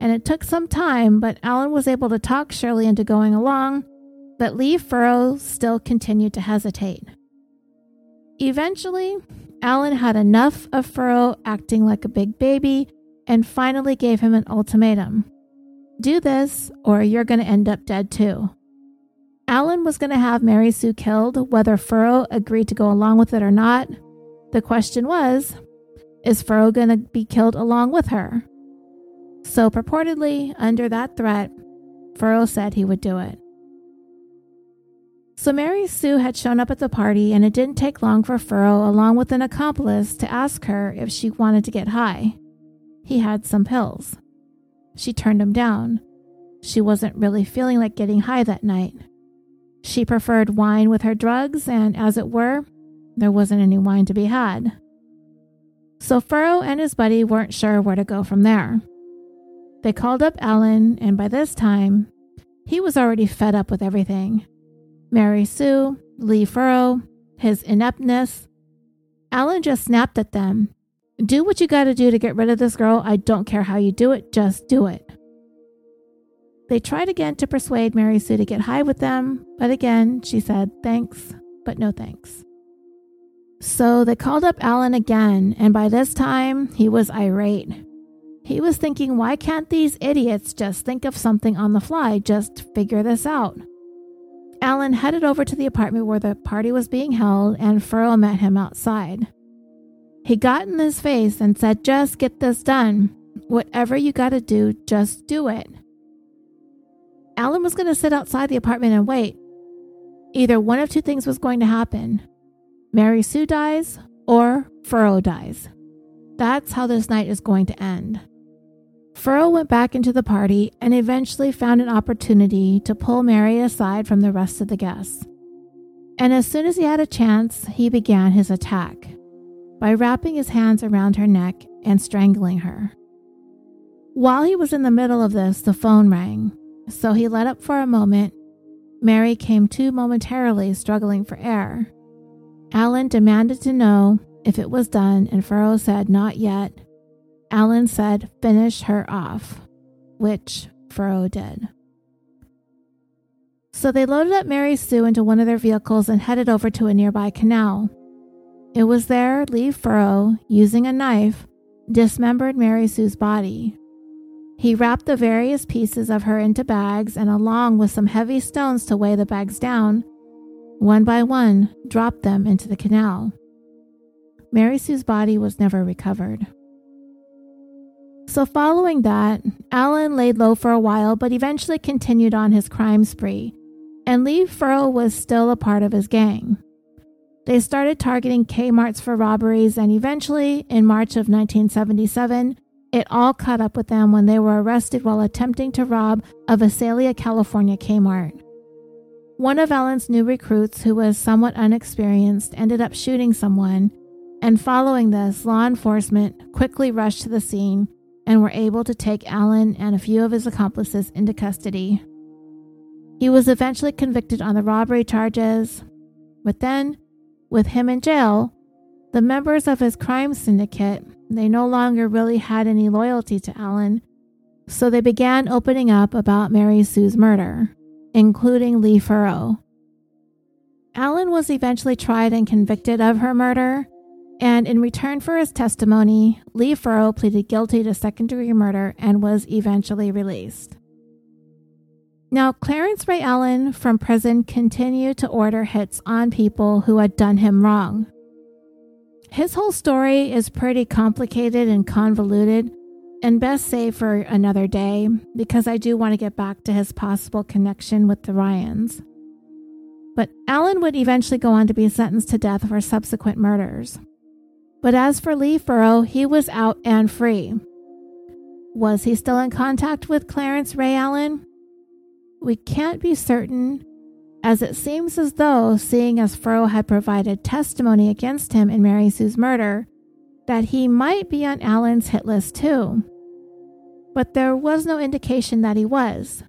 and it took some time, but Allen was able to talk Shirley into going along but Lee Furrow still continued to hesitate. Eventually, Allen had enough of Furrow acting like a big baby and finally gave him an ultimatum do this, or you're going to end up dead too. Allen was going to have Mary Sue killed, whether Furrow agreed to go along with it or not. The question was is Furrow going to be killed along with her? So, purportedly, under that threat, Furrow said he would do it. So Mary Sue had shown up at the party, and it didn't take long for Furrow, along with an accomplice, to ask her if she wanted to get high. He had some pills. She turned him down. She wasn't really feeling like getting high that night. She preferred wine with her drugs, and as it were, there wasn't any wine to be had. So Furrow and his buddy weren't sure where to go from there. They called up Allen, and by this time, he was already fed up with everything. Mary Sue, Lee Furrow, his ineptness. Allen just snapped at them. Do what you gotta do to get rid of this girl. I don't care how you do it, just do it. They tried again to persuade Mary Sue to get high with them, but again she said thanks, but no thanks. So they called up Allen again, and by this time he was irate. He was thinking, why can't these idiots just think of something on the fly, just figure this out? Allen headed over to the apartment where the party was being held, and Furrow met him outside. He got in his face and said, Just get this done. Whatever you gotta do, just do it. Allen was gonna sit outside the apartment and wait. Either one of two things was going to happen Mary Sue dies or Furrow dies. That's how this night is going to end. Furrow went back into the party and eventually found an opportunity to pull Mary aside from the rest of the guests. And as soon as he had a chance, he began his attack by wrapping his hands around her neck and strangling her. While he was in the middle of this, the phone rang, so he let up for a moment. Mary came to momentarily, struggling for air. Allen demanded to know if it was done, and Furrow said, Not yet. Allen said, Finish her off, which Furrow did. So they loaded up Mary Sue into one of their vehicles and headed over to a nearby canal. It was there Lee Furrow, using a knife, dismembered Mary Sue's body. He wrapped the various pieces of her into bags and, along with some heavy stones to weigh the bags down, one by one dropped them into the canal. Mary Sue's body was never recovered. So, following that, Allen laid low for a while but eventually continued on his crime spree, and Lee Furrow was still a part of his gang. They started targeting Kmarts for robberies, and eventually, in March of 1977, it all caught up with them when they were arrested while attempting to rob a Visalia, California Kmart. One of Allen's new recruits, who was somewhat unexperienced, ended up shooting someone, and following this, law enforcement quickly rushed to the scene and were able to take Allen and a few of his accomplices into custody. He was eventually convicted on the robbery charges, but then, with him in jail, the members of his crime syndicate, they no longer really had any loyalty to Allen, so they began opening up about Mary Sue's murder, including Lee Furrow. Allen was eventually tried and convicted of her murder, and in return for his testimony, Lee Furrow pleaded guilty to second degree murder and was eventually released. Now, Clarence Ray Allen from prison continued to order hits on people who had done him wrong. His whole story is pretty complicated and convoluted, and best saved for another day because I do want to get back to his possible connection with the Ryans. But Allen would eventually go on to be sentenced to death for subsequent murders. But as for Lee Furrow, he was out and free. Was he still in contact with Clarence Ray Allen? We can't be certain, as it seems as though, seeing as Furrow had provided testimony against him in Mary Sue's murder, that he might be on Allen's hit list too. But there was no indication that he was.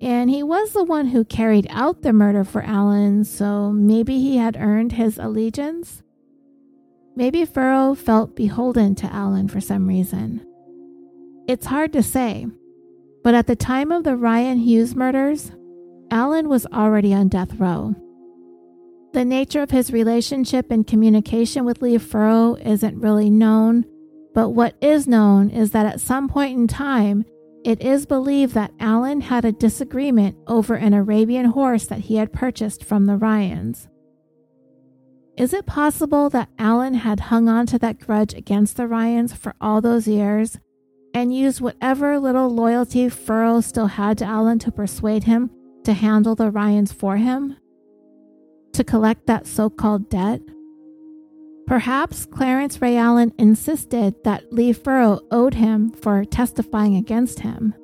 And he was the one who carried out the murder for Allen, so maybe he had earned his allegiance? Maybe Furrow felt beholden to Allen for some reason. It's hard to say, but at the time of the Ryan Hughes murders, Allen was already on death row. The nature of his relationship and communication with Lee Furrow isn't really known, but what is known is that at some point in time, it is believed that Allen had a disagreement over an Arabian horse that he had purchased from the Ryans. Is it possible that Allen had hung on to that grudge against the Ryans for all those years and used whatever little loyalty Furrow still had to Allen to persuade him to handle the Ryans for him? To collect that so called debt? Perhaps Clarence Ray Allen insisted that Lee Furrow owed him for testifying against him.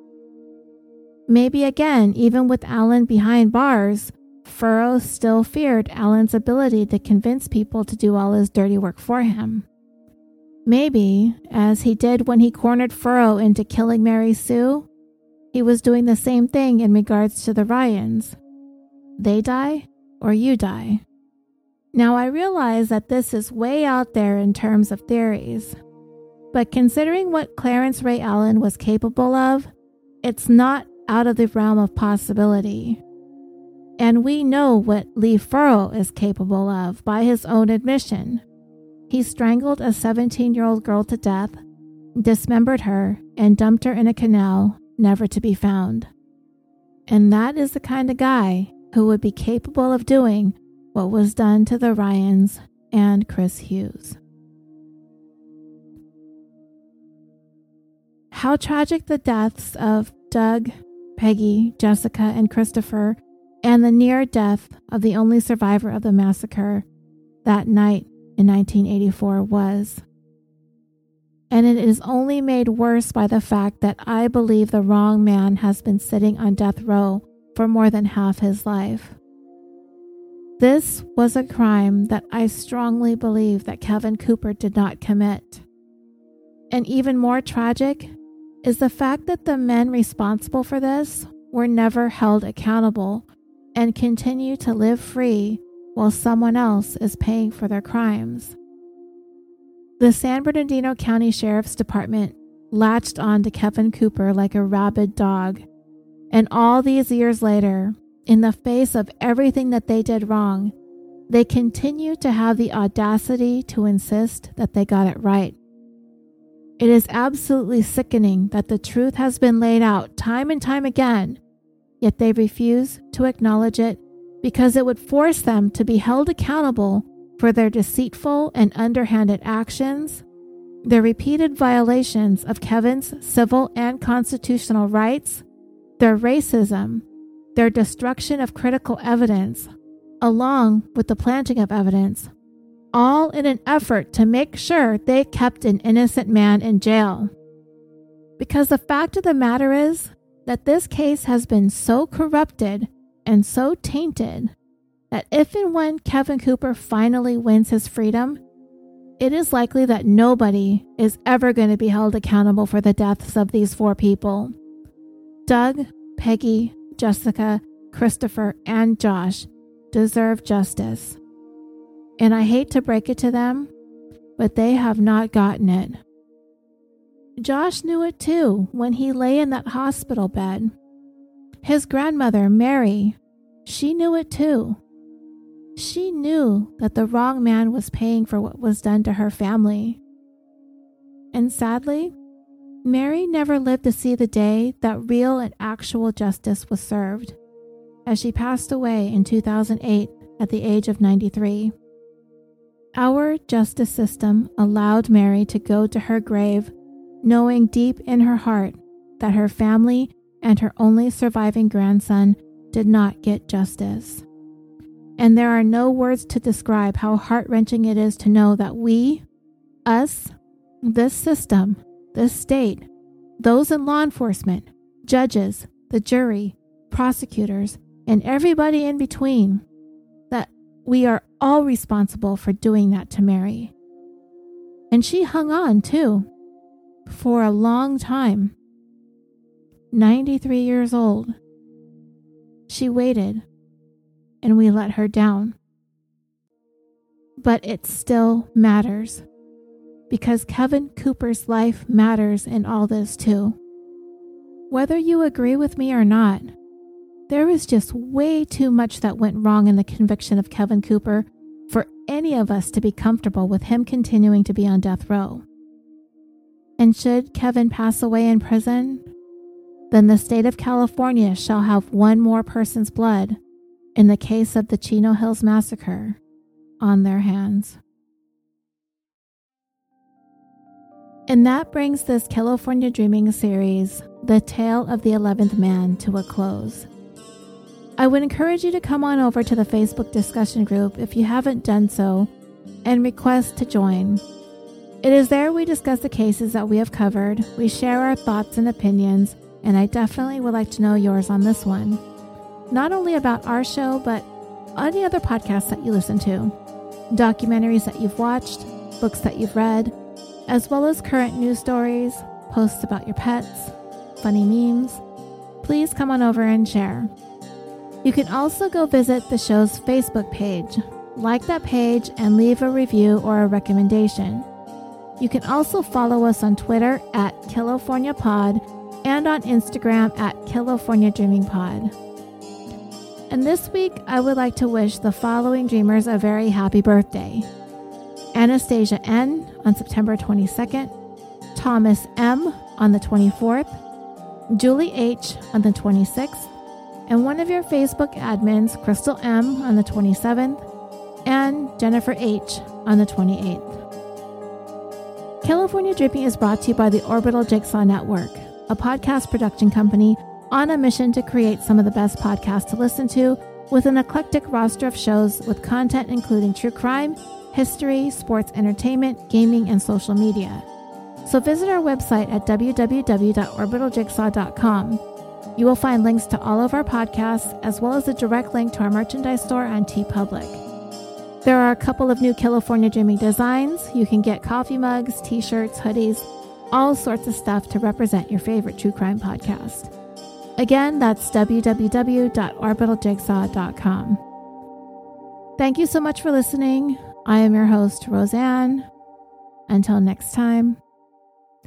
Maybe again, even with Allen behind bars, Furrow still feared Allen's ability to convince people to do all his dirty work for him. Maybe, as he did when he cornered Furrow into killing Mary Sue, he was doing the same thing in regards to the Ryans. They die, or you die. Now, I realize that this is way out there in terms of theories, but considering what Clarence Ray Allen was capable of, it's not out of the realm of possibility. And we know what Lee Furrow is capable of by his own admission. He strangled a 17 year old girl to death, dismembered her, and dumped her in a canal, never to be found. And that is the kind of guy who would be capable of doing what was done to the Ryans and Chris Hughes. How tragic the deaths of Doug, Peggy, Jessica, and Christopher and the near death of the only survivor of the massacre that night in 1984 was. And it is only made worse by the fact that I believe the wrong man has been sitting on death row for more than half his life. This was a crime that I strongly believe that Kevin Cooper did not commit. And even more tragic is the fact that the men responsible for this were never held accountable and continue to live free while someone else is paying for their crimes. The San Bernardino County Sheriff's Department latched on to Kevin Cooper like a rabid dog, and all these years later, in the face of everything that they did wrong, they continue to have the audacity to insist that they got it right. It is absolutely sickening that the truth has been laid out time and time again yet they refuse to acknowledge it because it would force them to be held accountable for their deceitful and underhanded actions, their repeated violations of Kevin's civil and constitutional rights, their racism, their destruction of critical evidence, along with the planting of evidence, all in an effort to make sure they kept an innocent man in jail. Because the fact of the matter is, that this case has been so corrupted and so tainted that if and when Kevin Cooper finally wins his freedom, it is likely that nobody is ever going to be held accountable for the deaths of these four people. Doug, Peggy, Jessica, Christopher, and Josh deserve justice. And I hate to break it to them, but they have not gotten it. Josh knew it too when he lay in that hospital bed. His grandmother, Mary, she knew it too. She knew that the wrong man was paying for what was done to her family. And sadly, Mary never lived to see the day that real and actual justice was served, as she passed away in 2008 at the age of 93. Our justice system allowed Mary to go to her grave knowing deep in her heart that her family and her only surviving grandson did not get justice. And there are no words to describe how heart wrenching it is to know that we, us, this system, this state, those in law enforcement, judges, the jury, prosecutors, and everybody in between, that we are all responsible for doing that to Mary. And she hung on too, for a long time. 93 years old. She waited, and we let her down. But it still matters because Kevin Cooper's life matters in all this too. Whether you agree with me or not, there was just way too much that went wrong in the conviction of Kevin Cooper for any of us to be comfortable with him continuing to be on death row. And should Kevin pass away in prison, then the state of California shall have one more person's blood in the case of the Chino Hills Massacre on their hands. And that brings this California Dreaming series, The Tale of the Eleventh Man, to a close. I would encourage you to come on over to the Facebook discussion group if you haven't done so and request to join. It is there we discuss the cases that we have covered, we share our thoughts and opinions, and I definitely would like to know yours on this one. Not only about our show, but any other podcasts that you listen to, documentaries that you've watched, books that you've read, as well as current news stories, posts about your pets, funny memes, please come on over and share. You can also go visit the show's Facebook page, like that page, and leave a review or a recommendation. You can also follow us on Twitter at KiliforniaPod and on Instagram at California Dreaming Pod. And this week, I would like to wish the following dreamers a very happy birthday. Anastasia N. on September 22nd, Thomas M. on the 24th, Julie H. on the 26th, and one of your Facebook admins, Crystal M. on the 27th, and Jennifer H. on the 28th. California Dreaming is brought to you by the Orbital Jigsaw Network, a podcast production company on a mission to create some of the best podcasts to listen to with an eclectic roster of shows with content including true crime, history, sports entertainment, gaming, and social media. So visit our website at www.orbitaljigsaw.com. You will find links to all of our podcasts as well as a direct link to our merchandise store on TeePublic. There are a couple of new California Dreaming designs. You can get coffee mugs, t shirts, hoodies, all sorts of stuff to represent your favorite true crime podcast. Again, that's www.orbitaljigsaw.com. Thank you so much for listening. I am your host, Roseanne. Until next time,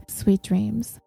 sweet dreams.